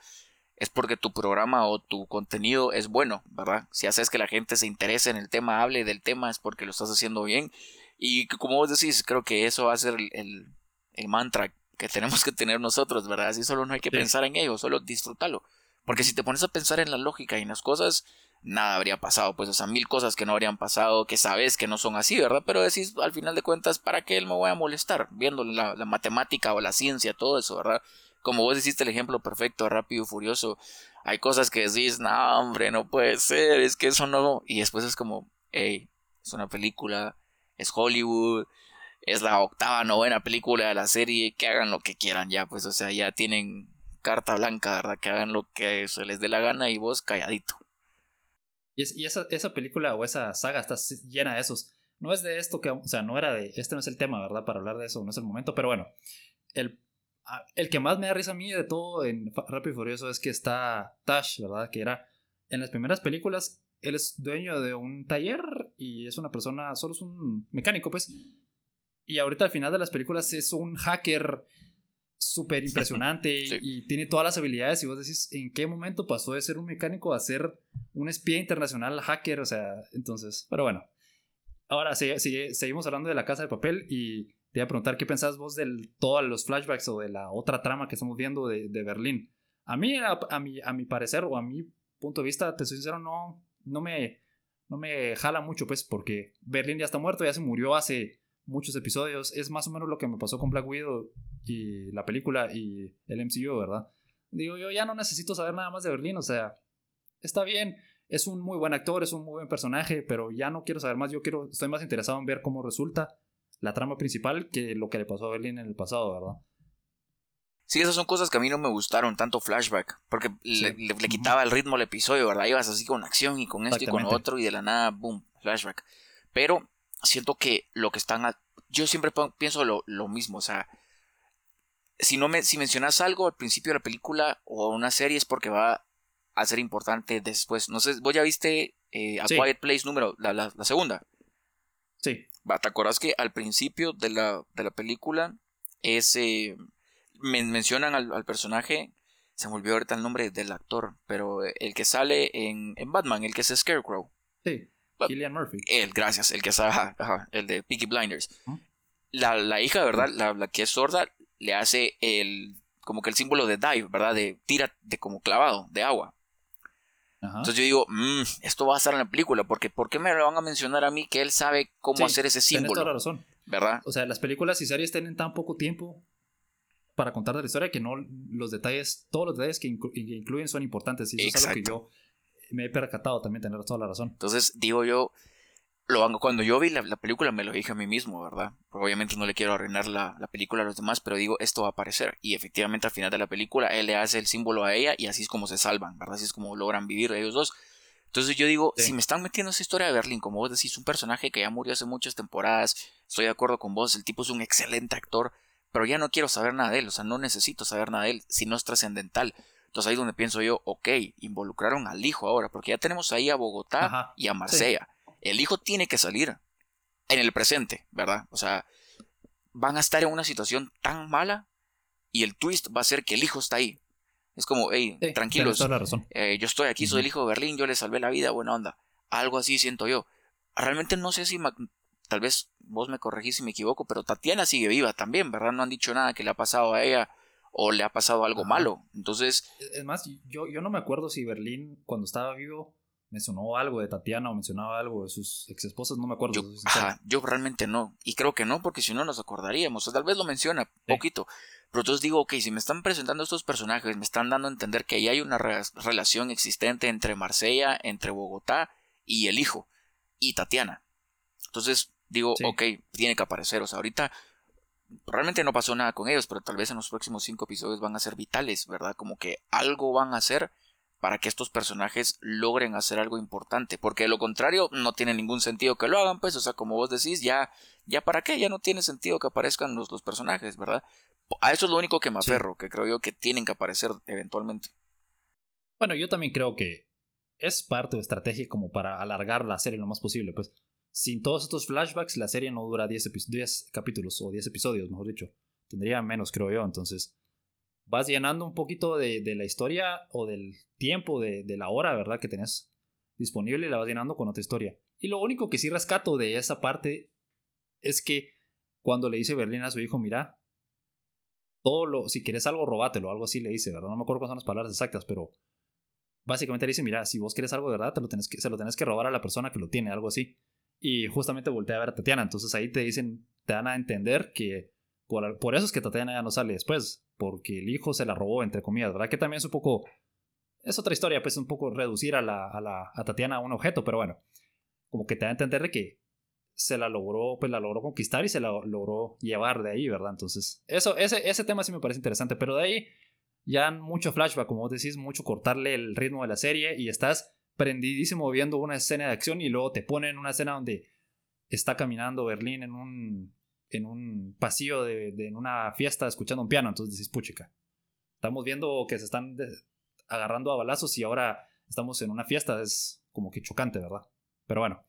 es porque tu programa o tu contenido es bueno, ¿verdad? Si haces que la gente se interese en el tema, hable del tema, es porque lo estás haciendo bien. Y como vos decís, creo que eso va a ser el, el, mantra que tenemos que tener nosotros, ¿verdad? Así solo no hay que pensar en ello, solo disfrutarlo. Porque si te pones a pensar en la lógica y en las cosas, nada habría pasado, pues, o sea, mil cosas que no habrían pasado, que sabes que no son así, ¿verdad? Pero decís, al final de cuentas, ¿para qué él me voy a molestar? Viendo la, la matemática o la ciencia, todo eso, ¿verdad? Como vos hiciste el ejemplo perfecto, rápido, furioso. Hay cosas que decís, no, hombre, no puede ser, es que eso no. Y después es como, hey, es una película, es Hollywood, es la octava, novena película de la serie, que hagan lo que quieran ya, pues, o sea, ya tienen carta blanca, ¿verdad? Que hagan lo que se les dé la gana y vos calladito. Y, esa, esa, película o esa saga está llena de esos. No es de esto que, o sea, no era de, este no es el tema, ¿verdad? Para hablar de eso, no es el momento, pero bueno, el, el que más me da risa a mí de todo en Rápido y Furioso es que está Tash, ¿verdad? Que era, en las primeras películas, él es dueño de un taller y es una persona, solo es un mecánico, pues. Y ahorita al final de las películas es un hacker súper impresionante y tiene todas las habilidades y vos decís, ¿en qué momento pasó de ser un mecánico a ser un espía internacional hacker? O sea, entonces, pero bueno. Ahora sí, seguimos hablando de la casa de papel y te iba a preguntar qué pensás vos de todos los flashbacks o de la otra trama que estamos viendo de, Berlín. A mí, a, mi, a mi parecer o a mi punto de vista, te soy sincero, no, no, me, no me jala mucho, pues, porque Berlín ya está muerto, ya se murió hace muchos episodios. Es más o menos lo que me pasó con Black Widow y la película y el MCU, ¿verdad? Digo, yo ya no necesito saber nada más de Berlín, o sea, está bien, es un muy buen actor, es un muy buen personaje, pero ya no quiero saber más, yo quiero, estoy más interesado en ver cómo resulta la trama principal que lo que le pasó a Berlín en el pasado, ¿verdad? Sí, esas son cosas que a mí no me gustaron, tanto flashback, porque le, quitaba el ritmo al episodio, ¿verdad? Ibas así con acción y con esto y con otro y de la nada, boom, flashback. Pero siento que lo que están... Yo siempre pienso lo, lo mismo, o sea, si no me, si mencionas algo al principio de la película o una serie es porque va a ser importante después. No sé, vos ya viste eh, A Quiet Place número, la, la, segunda. Sí. ¿Te acuerdas que al principio de la, de la película es, eh, mencionan al, personaje, se me olvidó ahorita el nombre del actor, pero el que sale en, en Batman, el que es Scarecrow. Sí. Killian Murphy. Él, gracias, el que es el de Peaky Blinders. La, la, hija, ¿verdad? La, la, que es sorda, le hace el como que el símbolo de dive, ¿verdad? De tira de como clavado de agua. Entonces yo digo, mmm, esto va a estar en la película, porque ¿por qué me lo van a mencionar a mí que él sabe cómo hacer ese símbolo? Toda la razón. ¿Verdad? O sea, las películas y series tienen tan poco tiempo para contar de la historia que no los detalles, todos los detalles que, incluyen son importantes. Y eso es algo que yo me he percatado también, tener toda la razón. Entonces digo yo, lo, cuando yo vi la, película me lo dije a mí mismo, ¿verdad? obviamente no le quiero arruinar la, película a los demás, pero digo, esto va a aparecer. Y efectivamente al final de la película él le hace el símbolo a ella y así es como se salvan, ¿verdad? Así es como logran vivir ellos dos. Entonces yo digo, si me están metiendo esa historia de Berlín, como vos decís, un personaje que ya murió hace muchas temporadas, estoy de acuerdo con vos, el tipo es un excelente actor, pero ya no quiero saber nada de él, o sea, no necesito saber nada de él, si no es trascendental. Entonces ahí es donde pienso yo, ok, involucraron al hijo ahora, porque ya tenemos ahí a Bogotá y a Marsella el hijo tiene que salir en el presente, ¿verdad? O sea, van a estar en una situación tan mala y el twist va a ser que el hijo está ahí. Es como, hey, tranquilos, eh, yo estoy aquí, soy el hijo de Berlín, yo le salvé la vida, buena onda. Algo así siento yo. Realmente no sé si, tal vez vos me corregís si me equivoco, pero Tatiana sigue viva también, ¿verdad? No han dicho nada que le ha pasado a ella o le ha pasado algo malo. Entonces... Es más, yo, yo no me acuerdo si Berlín, cuando estaba vivo, mencionó algo de Tatiana o mencionaba algo de sus ex esposas, no me acuerdo. Yo, yo realmente no, y creo que no, porque si no nos acordaríamos, o tal vez lo menciona poquito, pero entonces digo, ok, si me están presentando estos personajes, me están dando a entender que ya hay una relación existente entre Marsella, entre Bogotá y el hijo, y Tatiana. Entonces digo, ok, tiene que aparecer, o sea, ahorita realmente no pasó nada con ellos, pero tal vez en los próximos cinco episodios van a ser vitales, ¿verdad? Como que algo van a hacer para que estos personajes logren hacer algo importante, porque de lo contrario no tiene ningún sentido que lo hagan, pues, o sea, como vos decís, ya, ya para qué, ya no tiene sentido que aparezcan los, los personajes, ¿verdad? A eso es lo único que me aferro, que creo yo que tienen que aparecer eventualmente. Bueno, yo también creo que es parte de estrategia como para alargar la serie lo más posible, pues. Sin todos estos flashbacks, la serie no dura 10, 10 capítulos o 10 episodios, mejor dicho. Tendría menos, creo yo, entonces vas llenando un poquito de, la historia o del tiempo, de, la hora, ¿verdad? Que tenés disponible y la vas llenando con otra historia. Y lo único que sí rescato de esa parte es que cuando le dice Berlín a su hijo, mira, todo lo, si quieres algo, robátelo, algo así le dice, ¿verdad? No me acuerdo cuáles son las palabras exactas, pero básicamente le dice, mira, si vos quieres algo de verdad, te lo que, se lo tenés que robar a la persona que lo tiene, algo así. Y justamente voltea a ver a Tatiana, entonces ahí te dicen, te dan a entender que por, eso es que Tatiana ya no sale después, porque el hijo se la robó, entre comillas, ¿verdad? Que también es un poco, es otra historia, pues un poco reducir a, la, a, la, a Tatiana a un objeto, pero bueno, como que te da a entender de que se la logró, pues la logró conquistar y se la logró llevar de ahí, ¿verdad? Entonces, eso, ese, ese tema sí me parece interesante, pero de ahí ya mucho flashback, como vos decís, mucho cortarle el ritmo de la serie y estás prendidísimo viendo una escena de acción y luego te ponen una escena donde está caminando Berlín en un en un pasillo de, en una fiesta escuchando un piano, entonces decís, puchica, estamos viendo que se están agarrando a balazos y ahora estamos en una fiesta, es como que chocante, ¿verdad? Pero bueno,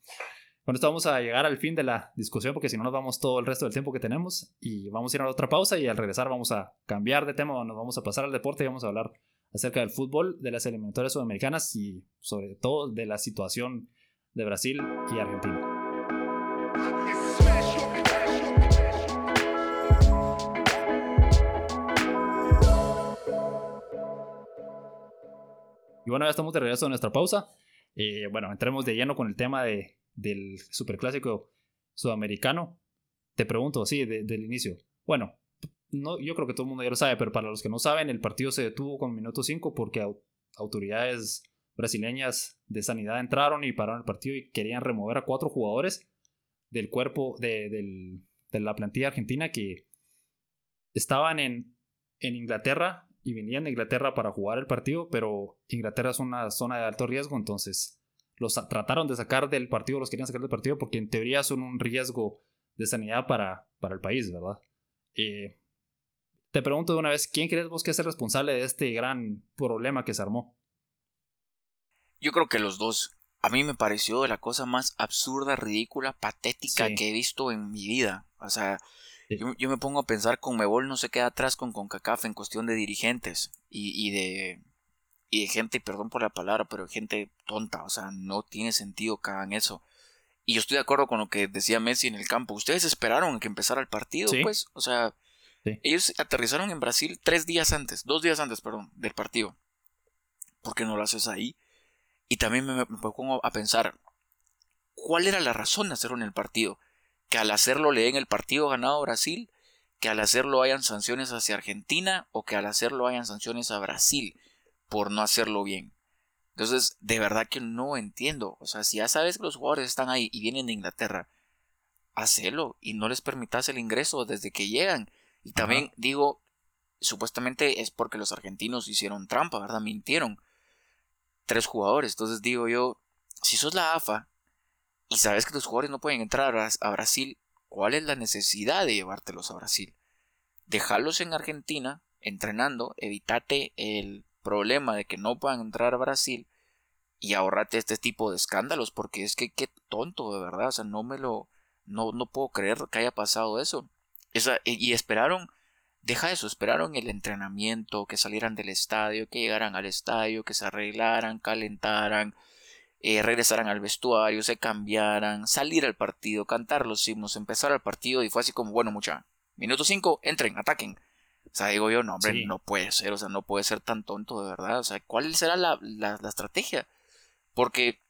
con esto vamos a llegar al fin de la discusión porque si no nos vamos todo el resto del tiempo que tenemos y vamos a ir a otra pausa y al regresar vamos a cambiar de tema, nos vamos a pasar al deporte y vamos a hablar acerca del fútbol, de las eliminatorias sudamericanas y sobre todo de la situación de Brasil y Argentina. Y bueno, ya estamos de regreso a nuestra pausa. Eh, bueno, entremos de lleno con el tema de, del superclásico sudamericano. Te pregunto, sí, del inicio. Bueno, no, yo creo que todo el mundo ya lo sabe, pero para los que no saben, el partido se detuvo con minuto 5 porque autoridades brasileñas de sanidad entraron y pararon el partido y querían remover a cuatro jugadores del cuerpo de, de la plantilla argentina que estaban en, en Inglaterra y venían de Inglaterra para jugar el partido, pero Inglaterra es una zona de alto riesgo, entonces los trataron de sacar del partido, los querían sacar del partido porque en teoría son un riesgo de sanidad para, para el país, ¿verdad? Eh, te pregunto de una vez, ¿quién crees vos que es el responsable de este gran problema que se armó? Yo creo que los dos. A mí me pareció de la cosa más absurda, ridícula, patética que he visto en mi vida. O sea, yo, me pongo a pensar con Mebol no se queda atrás con CONCACAF en cuestión de dirigentes y, de y de gente, perdón por la palabra, pero gente tonta, o sea, no tiene sentido que hagan eso. Y yo estoy de acuerdo con lo que decía Messi en el campo. Ustedes esperaron que empezara el partido, pues, o sea, ellos aterrizaron en Brasil tres días antes, dos días antes, perdón, del partido. ¿Por qué no lo haces ahí? Y también me, me pongo a pensar, ¿cuál era la razón de hacerlo en el partido? Que al hacerlo le den el partido ganado a Brasil, que al hacerlo hayan sanciones hacia Argentina o que al hacerlo hayan sanciones a Brasil por no hacerlo bien. Entonces, de verdad que no entiendo. O sea, si ya sabes que los jugadores están ahí y vienen de Inglaterra, hacelo y no les permitas el ingreso desde que llegan. Y también digo, supuestamente es porque los argentinos hicieron trampa, ¿verdad? Mintieron. Tres jugadores. Entonces digo yo, si sos la AFA y sabes que tus jugadores no pueden entrar a Brasil, ¿cuál es la necesidad de llevártelos a Brasil? Dejarlos en Argentina entrenando, evítate el problema de que no puedan entrar a Brasil y ahorrate este tipo de escándalos, porque es que qué tonto, de verdad, o sea, no me lo, no, no puedo creer que haya pasado eso. Y esperaron, deja eso, esperaron el entrenamiento, que salieran del estadio, que llegaran al estadio, que se arreglaran, calentaran, eh, regresaran al vestuario, se cambiaran, salir al partido, cantar los himnos, empezar el partido y fue así como, bueno, mucha, minuto 5, entren, ataquen. O sea, digo yo, no, hombre, no puede ser, o sea, no puede ser tan tonto de verdad. O sea, ¿cuál será la, la, estrategia? Porque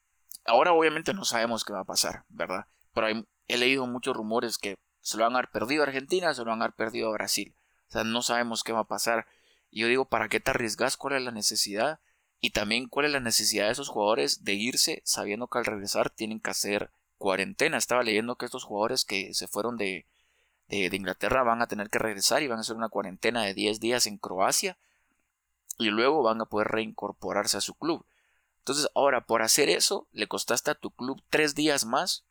ahora obviamente no sabemos qué va a pasar, ¿verdad? Pero he leído muchos rumores que se lo van a haber perdido a Argentina, se lo van a haber perdido a Brasil. O sea, no sabemos qué va a pasar. Y yo digo, ¿para qué te arriesgas? ¿Cuál es la necesidad? Y también cuál es la necesidad de esos jugadores de irse sabiendo que al regresar tienen que hacer cuarentena. Estaba leyendo que estos jugadores que se fueron de, de, Inglaterra van a tener que regresar y van a hacer una cuarentena de 10 días en Croacia. y luego van a poder reincorporarse a su club. Entonces, ahora, por hacer eso, le costaste a tu club tres días más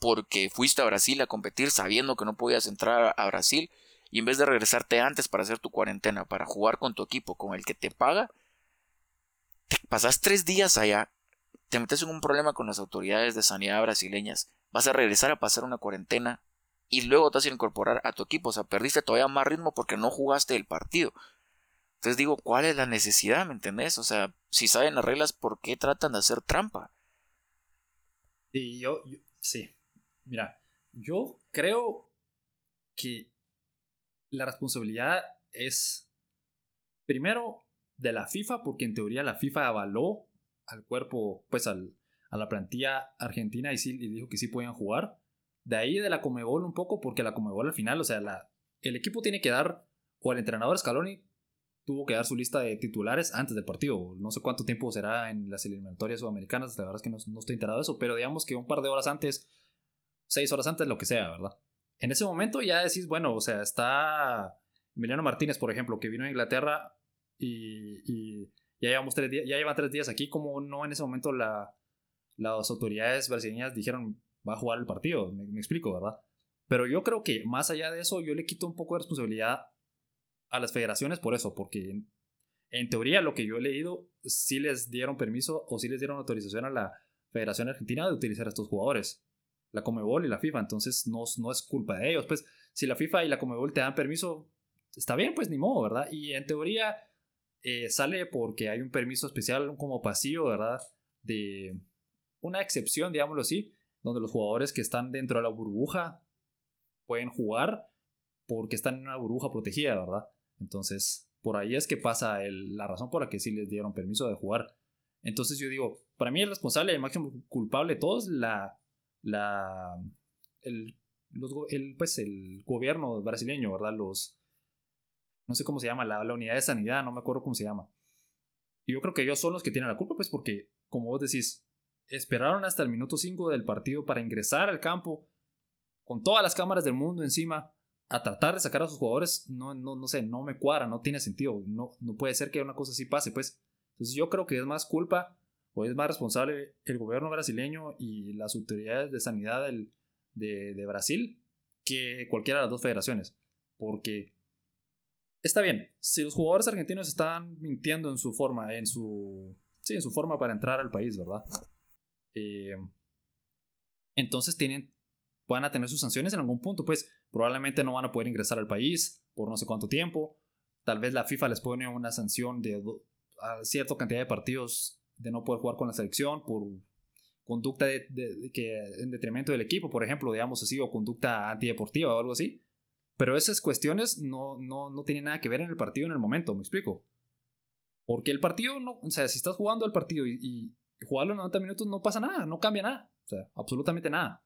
porque fuiste a Brasil a competir sabiendo que no podías entrar a Brasil y en vez de regresarte antes para hacer tu cuarentena, para jugar con tu equipo, con el que te paga, pasas tres días allá, te metes en un problema con las autoridades de sanidad brasileñas, vas a regresar a pasar una cuarentena y luego te vas a incorporar a tu equipo, o sea, perdiste todavía más ritmo porque no jugaste el partido. Entonces digo, ¿cuál es la necesidad? ¿Me entendés? O sea, si saben las reglas, ¿por qué tratan de hacer trampa? Y yo, sí. Mira, yo creo que la responsabilidad es primero de la FIFA, porque en teoría la FIFA avaló al cuerpo, pues al, a la plantilla argentina y, sí, y dijo que sí podían jugar. De ahí de la Comebol un poco, porque la Comebol al final, o sea, la, el equipo tiene que dar, o el entrenador Scaloni tuvo que dar su lista de titulares antes del partido. No sé cuánto tiempo será en las eliminatorias sudamericanas, la verdad es que no, estoy enterado de eso, pero digamos que un par de horas antes, seis horas antes, lo que sea, ¿verdad? En ese momento ya decís, bueno, o sea, está Emiliano Martínez, por ejemplo, que vino a Inglaterra y, ya, llevamos tres días, ya lleva tres días aquí, como no en ese momento la, las autoridades brasileñas dijeron, va a jugar el partido, me, me explico, ¿verdad? Pero yo creo que más allá de eso, yo le quito un poco de responsabilidad a las federaciones por eso, porque en, teoría lo que yo he leído, sí les dieron permiso o sí les dieron autorización a la Federación Argentina de utilizar a estos jugadores, la Comebol y la FIFA, entonces no, no es culpa de ellos, pues si la FIFA y la Comebol te dan permiso, está bien, pues ni modo, ¿verdad? Y en teoría eh, sale porque hay un permiso especial como pasillo, ¿verdad? De una excepción, digámoslo así, donde los jugadores que están dentro de la burbuja pueden jugar porque están en una burbuja protegida, ¿verdad? Entonces, por ahí es que pasa la razón por la que sí les dieron permiso de jugar. Entonces yo digo, para mí el responsable, el máximo culpable de todos, la, la, el, el, pues el gobierno brasileño, ¿verdad? Los, no sé cómo se llama, la, la unidad de sanidad, no me acuerdo cómo se llama. Y yo creo que ellos son los que tienen la culpa, pues porque, como vos decís, esperaron hasta el minuto 5 del partido para ingresar al campo con todas las cámaras del mundo encima a tratar de sacar a sus jugadores, no, no, no sé, no me cuadra, no tiene sentido. No, no puede ser que una cosa así pase, pues. Entonces yo creo que es más culpa o es más responsable el gobierno brasileño y las autoridades de sanidad del, de, de Brasil que cualquiera de las dos federaciones. Porque está bien, si los jugadores argentinos están mintiendo en su forma, en su, sí, en su forma para entrar al país, ¿verdad? Eh, entonces tienen, van a tener sus sanciones en algún punto, pues probablemente no van a poder ingresar al país por no sé cuánto tiempo. Tal vez la FIFA les pone una sanción de a cierta cantidad de partidos de no poder jugar con la selección por conducta de, que en detrimento del equipo, por ejemplo, digamos así, o conducta antideportiva o algo así. Pero esas cuestiones no, no, no tienen nada que ver en el partido en el momento, me explico. Porque el partido, no, o sea, si estás jugando el partido y, y jugarlo en 90 minutos no pasa nada, no cambia nada, o sea, absolutamente nada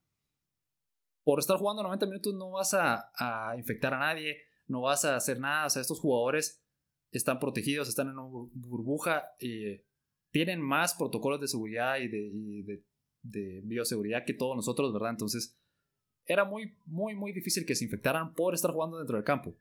por estar jugando 90 minutos no vas a, infectar a nadie, no vas a hacer nada. O sea, estos jugadores están protegidos, están en una burbuja, y tienen más protocolos de seguridad y, de, de, bioseguridad que todos nosotros, ¿verdad? Entonces, era muy, muy, muy difícil que se infectaran por estar jugando dentro del campo.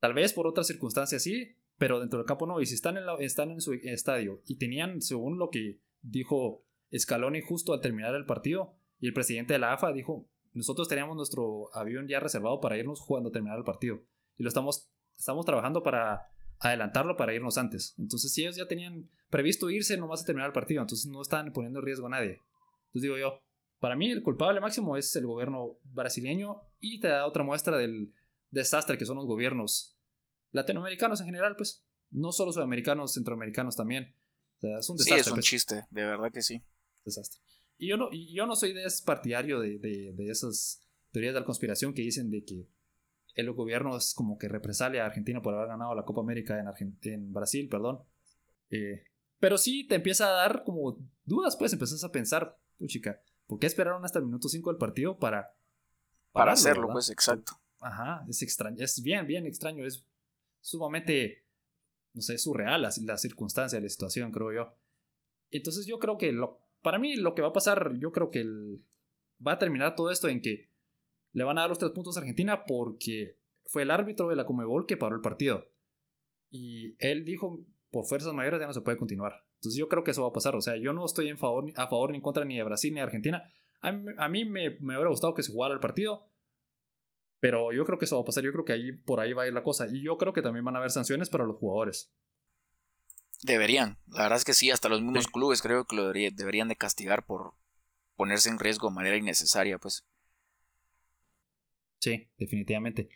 Tal vez por otras circunstancias sí, pero dentro del campo no. Y si están en, están en su estadio y tenían, según lo que dijo Scaloni justo al terminar el partido, y el presidente de la AFA dijo, nosotros teníamos nuestro avión ya reservado para irnos cuando terminara el partido. Y lo estamos, estamos trabajando para adelantarlo para irnos antes. Entonces, si ellos ya tenían previsto irse, no vas a terminar el partido. Entonces, no están poniendo en riesgo a nadie. Entonces, digo yo, para mí el culpable máximo es el gobierno brasileño y te da otra muestra del desastre que son los gobiernos latinoamericanos en general, pues. No solo sudamericanos, centroamericanos también. es un desastre. Sí, es un pues. chiste, de verdad que sí. Desastre. Y yo no, yo no soy de partidario de, de, esas teorías de la conspiración que dicen de que el gobierno es como que represalia a Argentina por haber ganado la Copa América en, en Brasil, perdón. Eh, pero sí te empieza a dar como dudas, pues empezás a pensar, chica, ¿por qué esperaron hasta el minuto 5 del partido para... Para hacerlo, pues exacto. Ajá, es extraño, es bien, bien extraño, es sumamente, no sé, surreal la, la circunstancia, la situación, creo yo. Entonces yo creo que lo, para mí lo que va a pasar, yo creo que va a terminar todo esto en que le van a dar los tres puntos a Argentina porque fue el árbitro de la Comebol que paró el partido. Y él dijo, por fuerzas mayores ya no se puede continuar. Entonces yo creo que eso va a pasar. O sea, yo no estoy en favor, a favor ni en contra ni de Brasil ni de Argentina. A mí, me, me hubiera gustado que se jugara el partido. Pero yo creo que eso va a pasar. Yo creo que ahí por ahí va a ir la cosa. Y yo creo que también van a haber sanciones para los jugadores. Deberían. La verdad es que sí, hasta los mismos clubes creo que lo deberían de castigar por ponerse en riesgo de manera innecesaria, pues. Sí, definitivamente.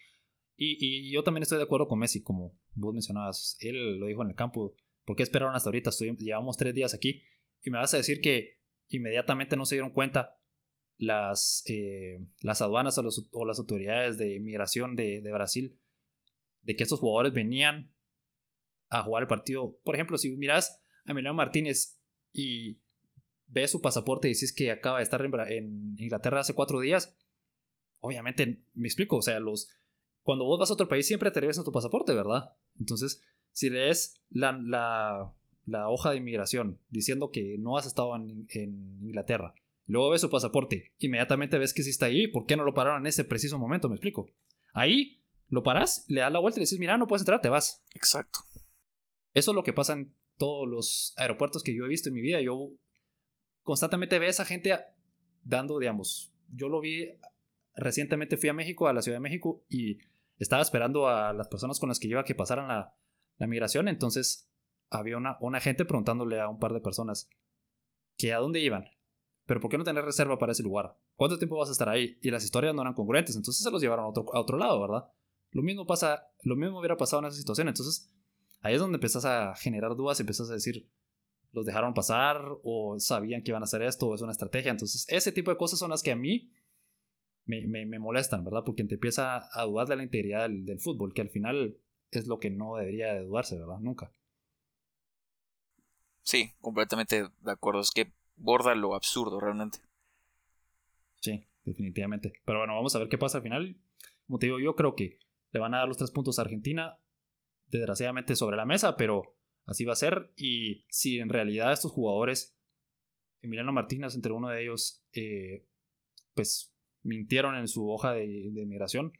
Y, yo también estoy de acuerdo con Messi, como vos mencionabas. Él lo dijo en el campo. ¿Por qué esperaron hasta ahorita? llevamos tres días aquí. Y me vas a decir que inmediatamente no se dieron cuenta las, eh, las aduanas o, las autoridades de inmigración de, Brasil de que estos jugadores venían a jugar el partido. Por ejemplo, si miras a Emiliano Martínez y ves su pasaporte y dices que acaba de estar en, Inglaterra hace cuatro días, obviamente me explico, o sea, los cuando vos vas a otro país siempre te regresan tu pasaporte, ¿verdad? Entonces, si lees la, la, hoja de inmigración diciendo que no has estado en, Inglaterra, luego ves su pasaporte, inmediatamente ves que sí está ahí, ¿por qué no lo pararon en ese preciso momento? Me explico. Ahí lo paras, le das la vuelta y le dices, mira, no puedes entrar, te vas. Exacto. Eso es lo que pasa en todos los aeropuertos que yo he visto en mi vida. Yo constantemente veo a esa gente dando, digamos, yo lo vi recientemente, fui a México, a la Ciudad de México, y estaba esperando a las personas con las que iba a que pasaran la, la migración. Entonces había una, una gente preguntándole a un par de personas que a dónde iban, pero ¿por qué no tener reserva para ese lugar? ¿Cuánto tiempo vas a estar ahí? Y las historias no eran congruentes, entonces se los llevaron a otro, a otro lado, ¿verdad? Lo mismo pasa, lo mismo hubiera pasado en esa situación. Entonces, ahí es donde empezás a generar dudas y empezás a decir, los dejaron pasar o sabían que iban a hacer esto o es una estrategia. Entonces, ese tipo de cosas son las que a mí me, me, molestan, ¿verdad? Porque te empieza a dudar de la integridad del, fútbol, que al final es lo que no debería de dudarse, ¿verdad? Nunca. Sí, completamente de acuerdo. Es que borda lo absurdo realmente. Sí, definitivamente. Pero bueno, vamos a ver qué pasa al final. Como te digo, yo creo que le van a dar los tres puntos a Argentina desgraciadamente sobre la mesa, pero así va a ser. Y si en realidad estos jugadores, Emiliano Martínez entre uno de ellos, eh, pues mintieron en su hoja de, de migración,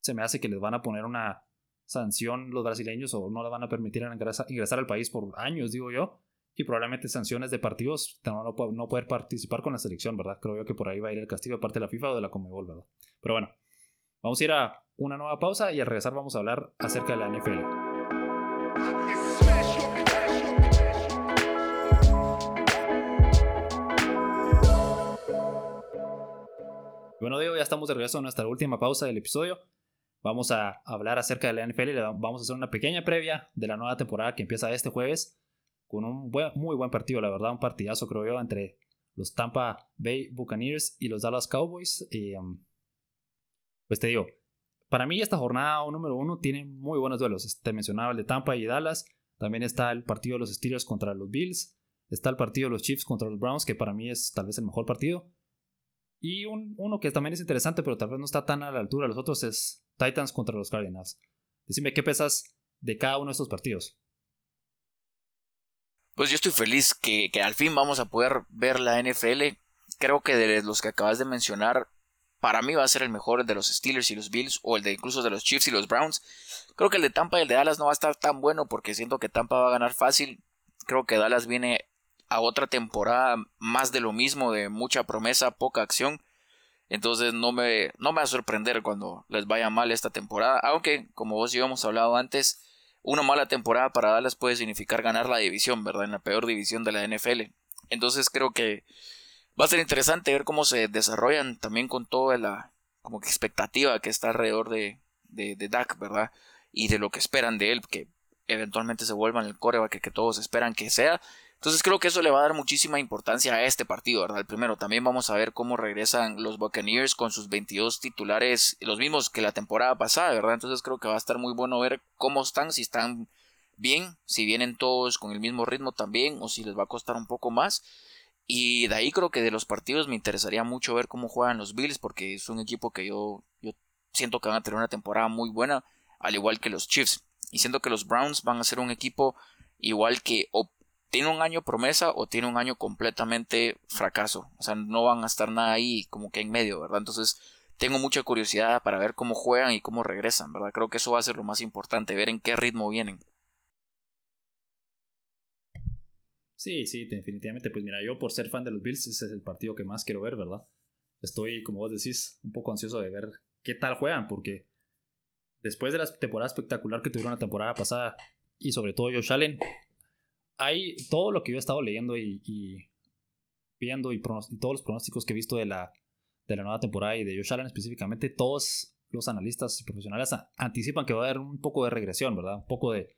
se me hace que les van a poner una sanción los brasileños o no le van a permitir ingresar, al país por años, digo yo, y probablemente sanciones de partidos, no, no, poder participar con la selección, ¿verdad? Creo yo que por ahí va a ir el castigo de parte de la FIFA o de la Comebol, ¿verdad? Pero bueno, vamos a ir a una nueva pausa y al regresar vamos a hablar acerca de la NFL. Bueno, Diego, ya estamos de regreso a nuestra última pausa del episodio. Vamos a hablar acerca de la NFL y vamos a hacer una pequeña previa de la nueva temporada que empieza este jueves con un muy buen partido, la verdad, un partidazo creo yo entre los Tampa Bay Buccaneers y los Dallas Cowboys. Um, pues te digo, para mí esta jornada número uno tiene muy buenos duelos. Te mencionaba el de Tampa y Dallas. También está el partido de los Steelers contra los Bills. Está el partido de los Chiefs contra los Browns, que para mí es tal vez el mejor partido. Y uno que también es interesante, pero tal vez no está tan a la altura de los otros, es Titans contra los Cardinals. Decime qué pesas de cada uno de estos partidos. Pues yo estoy feliz que, al fin vamos a poder ver la NFL. Creo que de los que acabas de mencionar, para mí va a ser el mejor de los Steelers y los Bills o el de incluso de los Chiefs y los Browns. Creo que el de Tampa y el de Dallas no va a estar tan bueno porque siento que Tampa va a ganar fácil. Creo que Dallas viene a otra temporada más de lo mismo, de mucha promesa, poca acción. Entonces no me, no me va a sorprender cuando les vaya mal esta temporada. Aunque, como vos y yo hemos hablado antes, una mala temporada para Dallas puede significar ganar la división, ¿verdad? En la peor división de la NFL. Entonces creo que va a ser interesante ver cómo se desarrollan también con toda la como que expectativa que está alrededor de, de, Dak, ¿verdad? Y de lo que esperan de él, que eventualmente se vuelva el coreback que, todos esperan que sea. Entonces creo que eso le va a dar muchísima importancia a este partido, ¿verdad? El primero, también vamos a ver cómo regresan los Buccaneers con sus 22 titulares, los mismos que la temporada pasada, ¿verdad? Entonces creo que va a estar muy bueno ver cómo están, si están bien, si vienen todos con el mismo ritmo también, o si les va a costar un poco más. Y de ahí creo que de los partidos me interesaría mucho ver cómo juegan los Bills, porque es un equipo que yo, yo siento que van a tener una temporada muy buena, al igual que los Chiefs. Y siento que los Browns van a ser un equipo igual que o tiene un año promesa o tiene un año completamente fracaso. O sea, no van a estar nada ahí como que en medio, ¿verdad? Entonces, tengo mucha curiosidad para ver cómo juegan y cómo regresan, ¿verdad? Creo que eso va a ser lo más importante, ver en qué ritmo vienen. Sí, sí, definitivamente. Pues mira, yo por ser fan de los Bills, ese es el partido que más quiero ver, ¿verdad? Estoy, como vos decís, un poco ansioso de ver qué tal juegan, porque después de la temporada espectacular que tuvieron la temporada pasada, y sobre todo Josh Allen, hay todo lo que yo he estado leyendo y, viendo y, todos los pronósticos que he visto de la, de la nueva temporada y de Josh Allen específicamente, todos los analistas y profesionales anticipan que va a haber un poco de regresión, ¿verdad? Un poco de...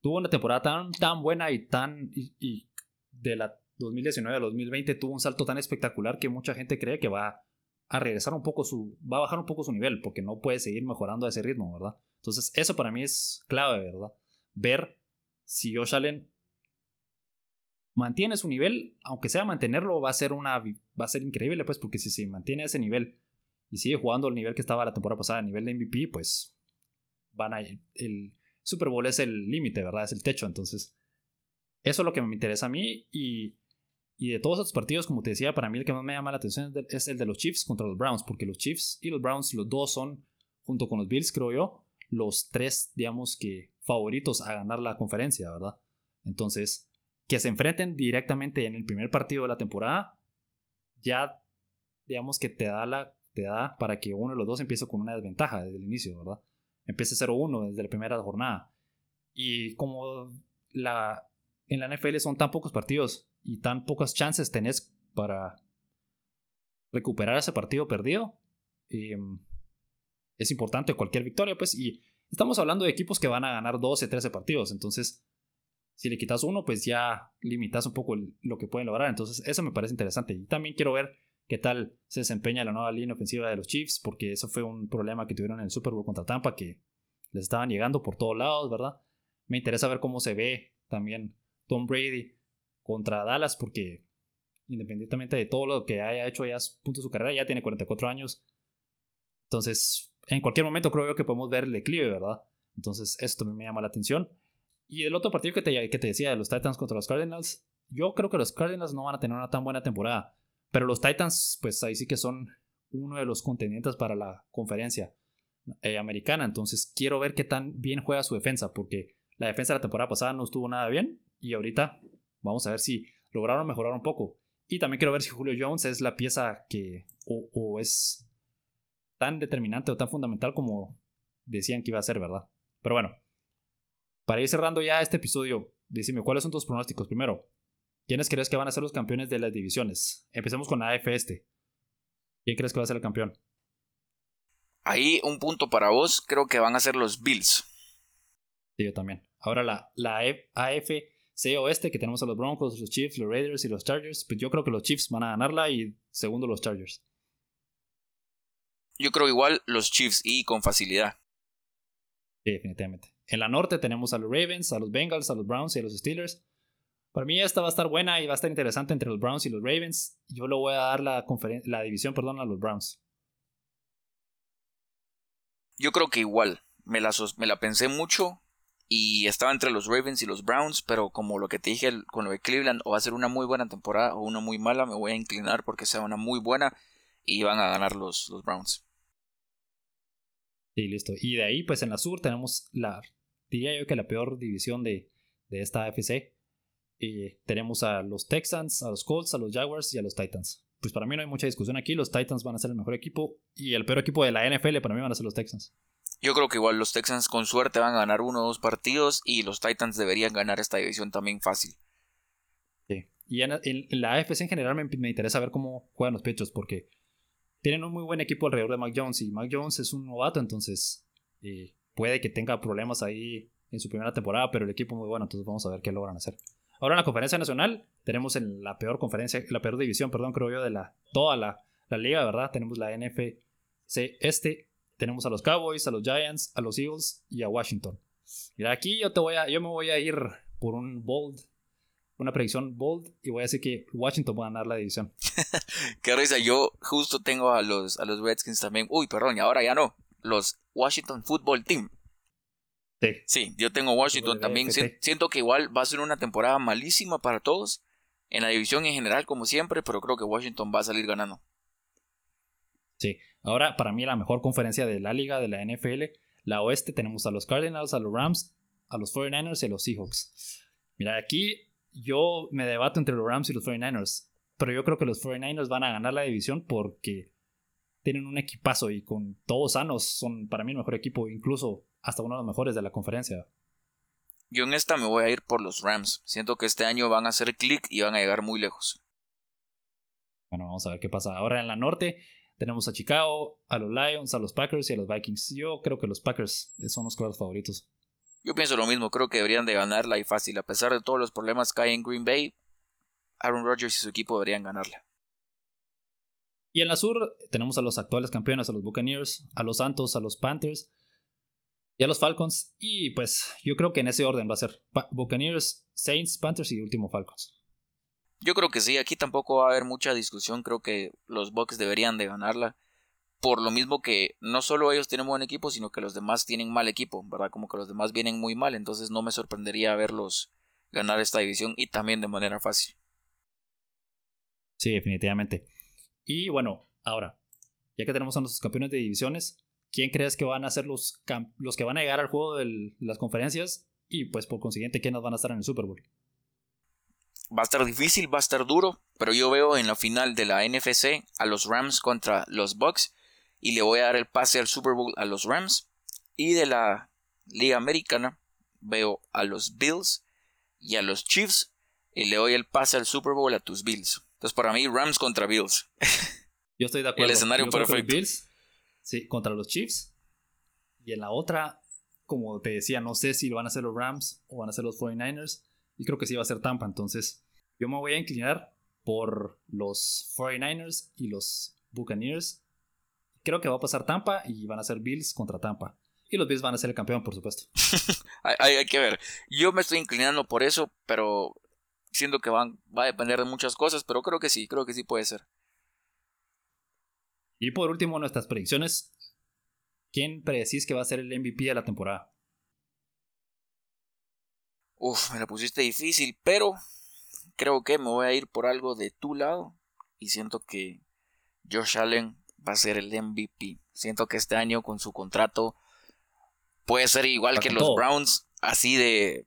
Tuvo una temporada tan, tan buena y tan... Y, de la 2019 a 2020 tuvo un salto tan espectacular que mucha gente cree que va a regresar un poco su... va a bajar un poco su nivel porque no puede seguir mejorando a ese ritmo, ¿verdad? Entonces eso para mí es clave, ¿verdad? Ver si Josh Allen mantiene su nivel, aunque sea mantenerlo, va a ser una va a ser increíble, pues, porque si se mantiene ese nivel y sigue jugando al nivel que estaba la temporada pasada, a nivel de MVP, pues van a el Super Bowl es el límite, ¿verdad? Es el techo, entonces eso es lo que me interesa a mí y, y de todos esos partidos, como te decía, para mí el que más me llama la atención es el de los Chiefs contra los Browns, porque los Chiefs y los Browns, los dos son, junto con los Bills, creo yo, los tres, digamos que favoritos a ganar la conferencia, ¿verdad? Entonces, que se enfrenten directamente en el primer partido de la temporada, ya digamos que te da la te da para que uno de los dos empiece con una desventaja desde el inicio, ¿verdad? Empiece 0-1 desde la primera jornada. Y como la en la NFL son tan pocos partidos y tan pocas chances tenés para recuperar ese partido perdido, em, es importante cualquier victoria, pues, y estamos hablando de equipos que van a ganar 12, 13 partidos, entonces si le quitas uno, pues ya limitas un poco lo que pueden lograr. Entonces, eso me parece interesante. Y también quiero ver qué tal se desempeña la nueva línea ofensiva de los Chiefs, porque eso fue un problema que tuvieron en el Super Bowl contra Tampa, que les estaban llegando por todos lados, ¿verdad? Me interesa ver cómo se ve también Tom Brady contra Dallas, porque independientemente de todo lo que haya hecho ya punto su carrera, ya tiene 44 años. Entonces, en cualquier momento creo yo que podemos ver el declive, ¿verdad? Entonces, esto me llama la atención. Y el otro partido que te, que te decía de los Titans contra los Cardinals, yo creo que los Cardinals no van a tener una tan buena temporada. Pero los Titans, pues ahí sí que son uno de los contendientes para la conferencia eh, americana. Entonces quiero ver qué tan bien juega su defensa, porque la defensa de la temporada pasada no estuvo nada bien. Y ahorita vamos a ver si lograron mejorar un poco. Y también quiero ver si Julio Jones es la pieza que o es tan determinante o tan fundamental como decían que iba a ser, ¿verdad? Pero bueno, para ir cerrando ya este episodio, decime cuáles son tus pronósticos. Primero, ¿quiénes crees que van a ser los campeones de las divisiones? Empecemos con la AF este. ¿Quién crees que va a ser el campeón? Ahí un punto para vos, creo que van a ser los Bills. Sí, yo también. Ahora la, la AFC oeste, que tenemos a los Broncos, los Chiefs, los Raiders y los Chargers, pues yo creo que los Chiefs van a ganarla y segundo los Chargers. Yo creo igual los Chiefs y con facilidad. Sí, definitivamente. En la norte tenemos a los Ravens, a los Bengals, a los Browns y a los Steelers. Para mí esta va a estar buena y va a estar interesante entre los Browns y los Ravens. Yo le voy a dar la, la división perdón, a los Browns. Yo creo que igual. Me la, me la pensé mucho y estaba entre los Ravens y los Browns, pero como lo que te dije con lo de Cleveland, o va a ser una muy buena temporada o una muy mala, me voy a inclinar porque sea una muy buena y van a ganar los, los Browns. Sí, listo. Y de ahí, pues en la sur tenemos la diría yo que la peor división de, esta AFC. Y tenemos a los Texans, a los Colts, a los Jaguars y a los Titans. Pues para mí no hay mucha discusión aquí. Los Titans van a ser el mejor equipo. Y el peor equipo de la NFL para mí van a ser los Texans. Yo creo que igual los Texans con suerte van a ganar uno o dos partidos. Y los Titans deberían ganar esta división también fácil. Sí. Y en, la AFC en general me, interesa ver cómo juegan los pechos. Porque tienen un muy buen equipo alrededor de Mac Jones. Y Mac Jones es un novato. Entonces. Eh, puede que tenga problemas ahí en su primera temporada, pero el equipo muy bueno, entonces vamos a ver qué logran hacer. Ahora en la conferencia nacional tenemos en la peor conferencia, la peor división, perdón, creo yo, de la, toda la, la liga, ¿verdad? Tenemos la NFC este, tenemos a los Cowboys, a los Giants, a los Eagles y a Washington. Mira, aquí yo te voy a, yo me voy a ir por un bold, una predicción bold y voy a decir que Washington va a ganar la división. Qué risa, yo justo tengo a los, a los Redskins también. Uy, perdón, y ahora ya no los Washington Football Team. Sí. sí, yo tengo Washington también. Siento que igual va a ser una temporada malísima para todos, en la división en general como siempre, pero creo que Washington va a salir ganando. Sí, ahora para mí la mejor conferencia de la liga de la NFL, la oeste, tenemos a los Cardinals, a los Rams, a los 49ers y a los Seahawks. Mira, aquí yo me debato entre los Rams y los 49ers, pero yo creo que los 49ers van a ganar la división porque tienen un equipazo y con todos sanos son para mí el mejor equipo, incluso hasta uno de los mejores de la conferencia. Yo en esta me voy a ir por los Rams. Siento que este año van a hacer clic y van a llegar muy lejos. Bueno, vamos a ver qué pasa. Ahora en la norte tenemos a Chicago, a los Lions, a los Packers y a los Vikings. Yo creo que los Packers son los claros favoritos. Yo pienso lo mismo, creo que deberían de ganarla y fácil. A pesar de todos los problemas que hay en Green Bay, Aaron Rodgers y su equipo deberían ganarla. Y en la sur tenemos a los actuales campeones, a los Buccaneers, a los Santos, a los Panthers y a los Falcons. Y pues yo creo que en ese orden va a ser Buccaneers, Saints, Panthers y último Falcons. Yo creo que sí, aquí tampoco va a haber mucha discusión, creo que los Bucks deberían de ganarla. Por lo mismo que no solo ellos tienen buen equipo, sino que los demás tienen mal equipo, ¿verdad? Como que los demás vienen muy mal, entonces no me sorprendería verlos ganar esta división y también de manera fácil. Sí, definitivamente. Y bueno, ahora, ya que tenemos a nuestros campeones de divisiones, ¿quién crees que van a ser los, los que van a llegar al juego de las conferencias? Y pues por consiguiente, ¿quiénes van a estar en el Super Bowl? Va a estar difícil, va a estar duro, pero yo veo en la final de la NFC a los Rams contra los Bucks y le voy a dar el pase al Super Bowl a los Rams. Y de la Liga Americana veo a los Bills y a los Chiefs y le doy el pase al Super Bowl a tus Bills. Entonces, para mí, Rams contra Bills. Yo estoy de acuerdo. El escenario perfecto. Bills, sí, contra los Chiefs. Y en la otra, como te decía, no sé si lo van a hacer los Rams o van a ser los 49ers. Y creo que sí va a ser Tampa. Entonces, yo me voy a inclinar por los 49ers y los Buccaneers. Creo que va a pasar Tampa y van a ser Bills contra Tampa. Y los Bills van a ser el campeón, por supuesto. hay, hay, que ver. Yo me estoy inclinando por eso, pero siento que van, va a depender de muchas cosas, pero creo que sí, creo que sí puede ser. Y por último, nuestras predicciones. ¿Quién predecís que va a ser el MVP de la temporada? Uf, me la pusiste difícil, pero creo que me voy a ir por algo de tu lado. Y siento que Josh Allen va a ser el MVP. Siento que este año con su contrato puede ser igual que los Browns, así de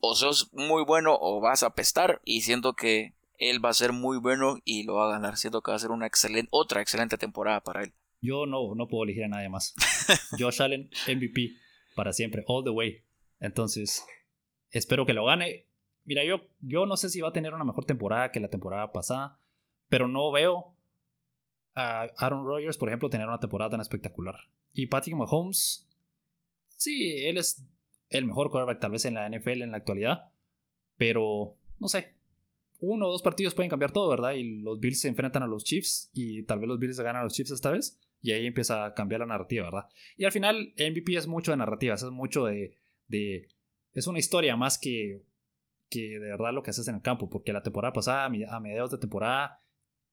o sos muy bueno o vas a pestar y siento que él va a ser muy bueno y lo va a ganar. Siento que va a ser una excelente, otra excelente temporada para él. Yo no, no puedo elegir a nadie más. Josh Allen, MVP, para siempre, all the way. Entonces, espero que lo gane. Mira, yo, yo no sé si va a tener una mejor temporada que la temporada pasada, pero no veo a Aaron Rodgers, por ejemplo, tener una temporada tan espectacular. Y Patrick Mahomes, sí, él es el mejor quarterback tal vez en la NFL en la actualidad. Pero, no sé, uno o dos partidos pueden cambiar todo, ¿verdad? Y los Bills se enfrentan a los Chiefs y tal vez los Bills ganan a los Chiefs esta vez. Y ahí empieza a cambiar la narrativa, ¿verdad? Y al final, MVP es mucho de narrativas, es mucho de. de es una historia más que, que de verdad lo que haces en el campo. Porque la temporada pasada, a mediados de temporada,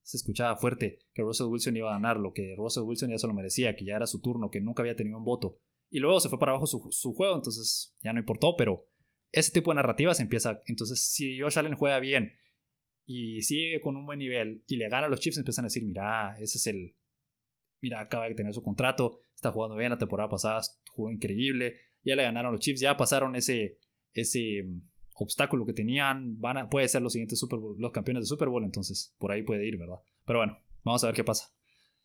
se escuchaba fuerte que Russell Wilson iba a ganar, lo que Russell Wilson ya se lo merecía, que ya era su turno, que nunca había tenido un voto. Y luego se fue para abajo su, juego, entonces ya no importó, pero ese tipo de narrativas empieza. Entonces, si Josh Allen juega bien y sigue con un buen nivel y le gana a los Chiefs, empiezan a decir: Mira, ese es el. Mira, acaba de tener su contrato, está jugando bien la temporada pasada, jugó increíble, ya le ganaron los Chiefs, ya pasaron ese, ese mm, obstáculo que tenían, van a, puede ser los siguientes Super los campeones de Super Bowl, entonces por ahí puede ir, ¿verdad? Pero bueno, vamos a ver qué pasa.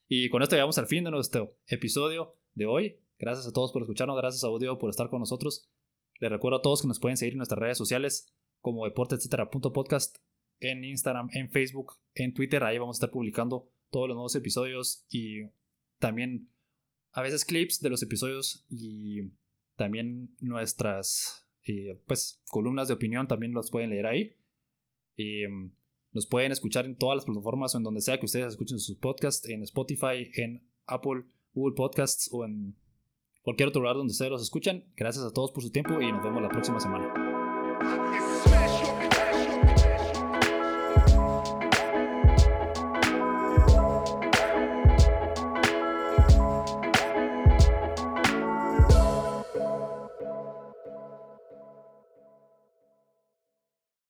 Y con esto llegamos al fin de nuestro episodio de hoy. Gracias a todos por escucharnos, gracias a Audio por estar con nosotros. Les recuerdo a todos que nos pueden seguir en nuestras redes sociales como deporte.etc.podcast en Instagram, en Facebook, en Twitter. Ahí vamos a estar publicando todos los nuevos episodios y también a veces clips de los episodios y también nuestras eh, pues columnas de opinión también los pueden leer ahí. Mm, nos pueden escuchar en todas las plataformas o en donde sea que ustedes escuchen sus podcasts, en Spotify, en Apple, Google Podcasts o en cualquier otro lugar donde ustedes los escuchan. Gracias a todos por su tiempo y nos vemos la próxima semana.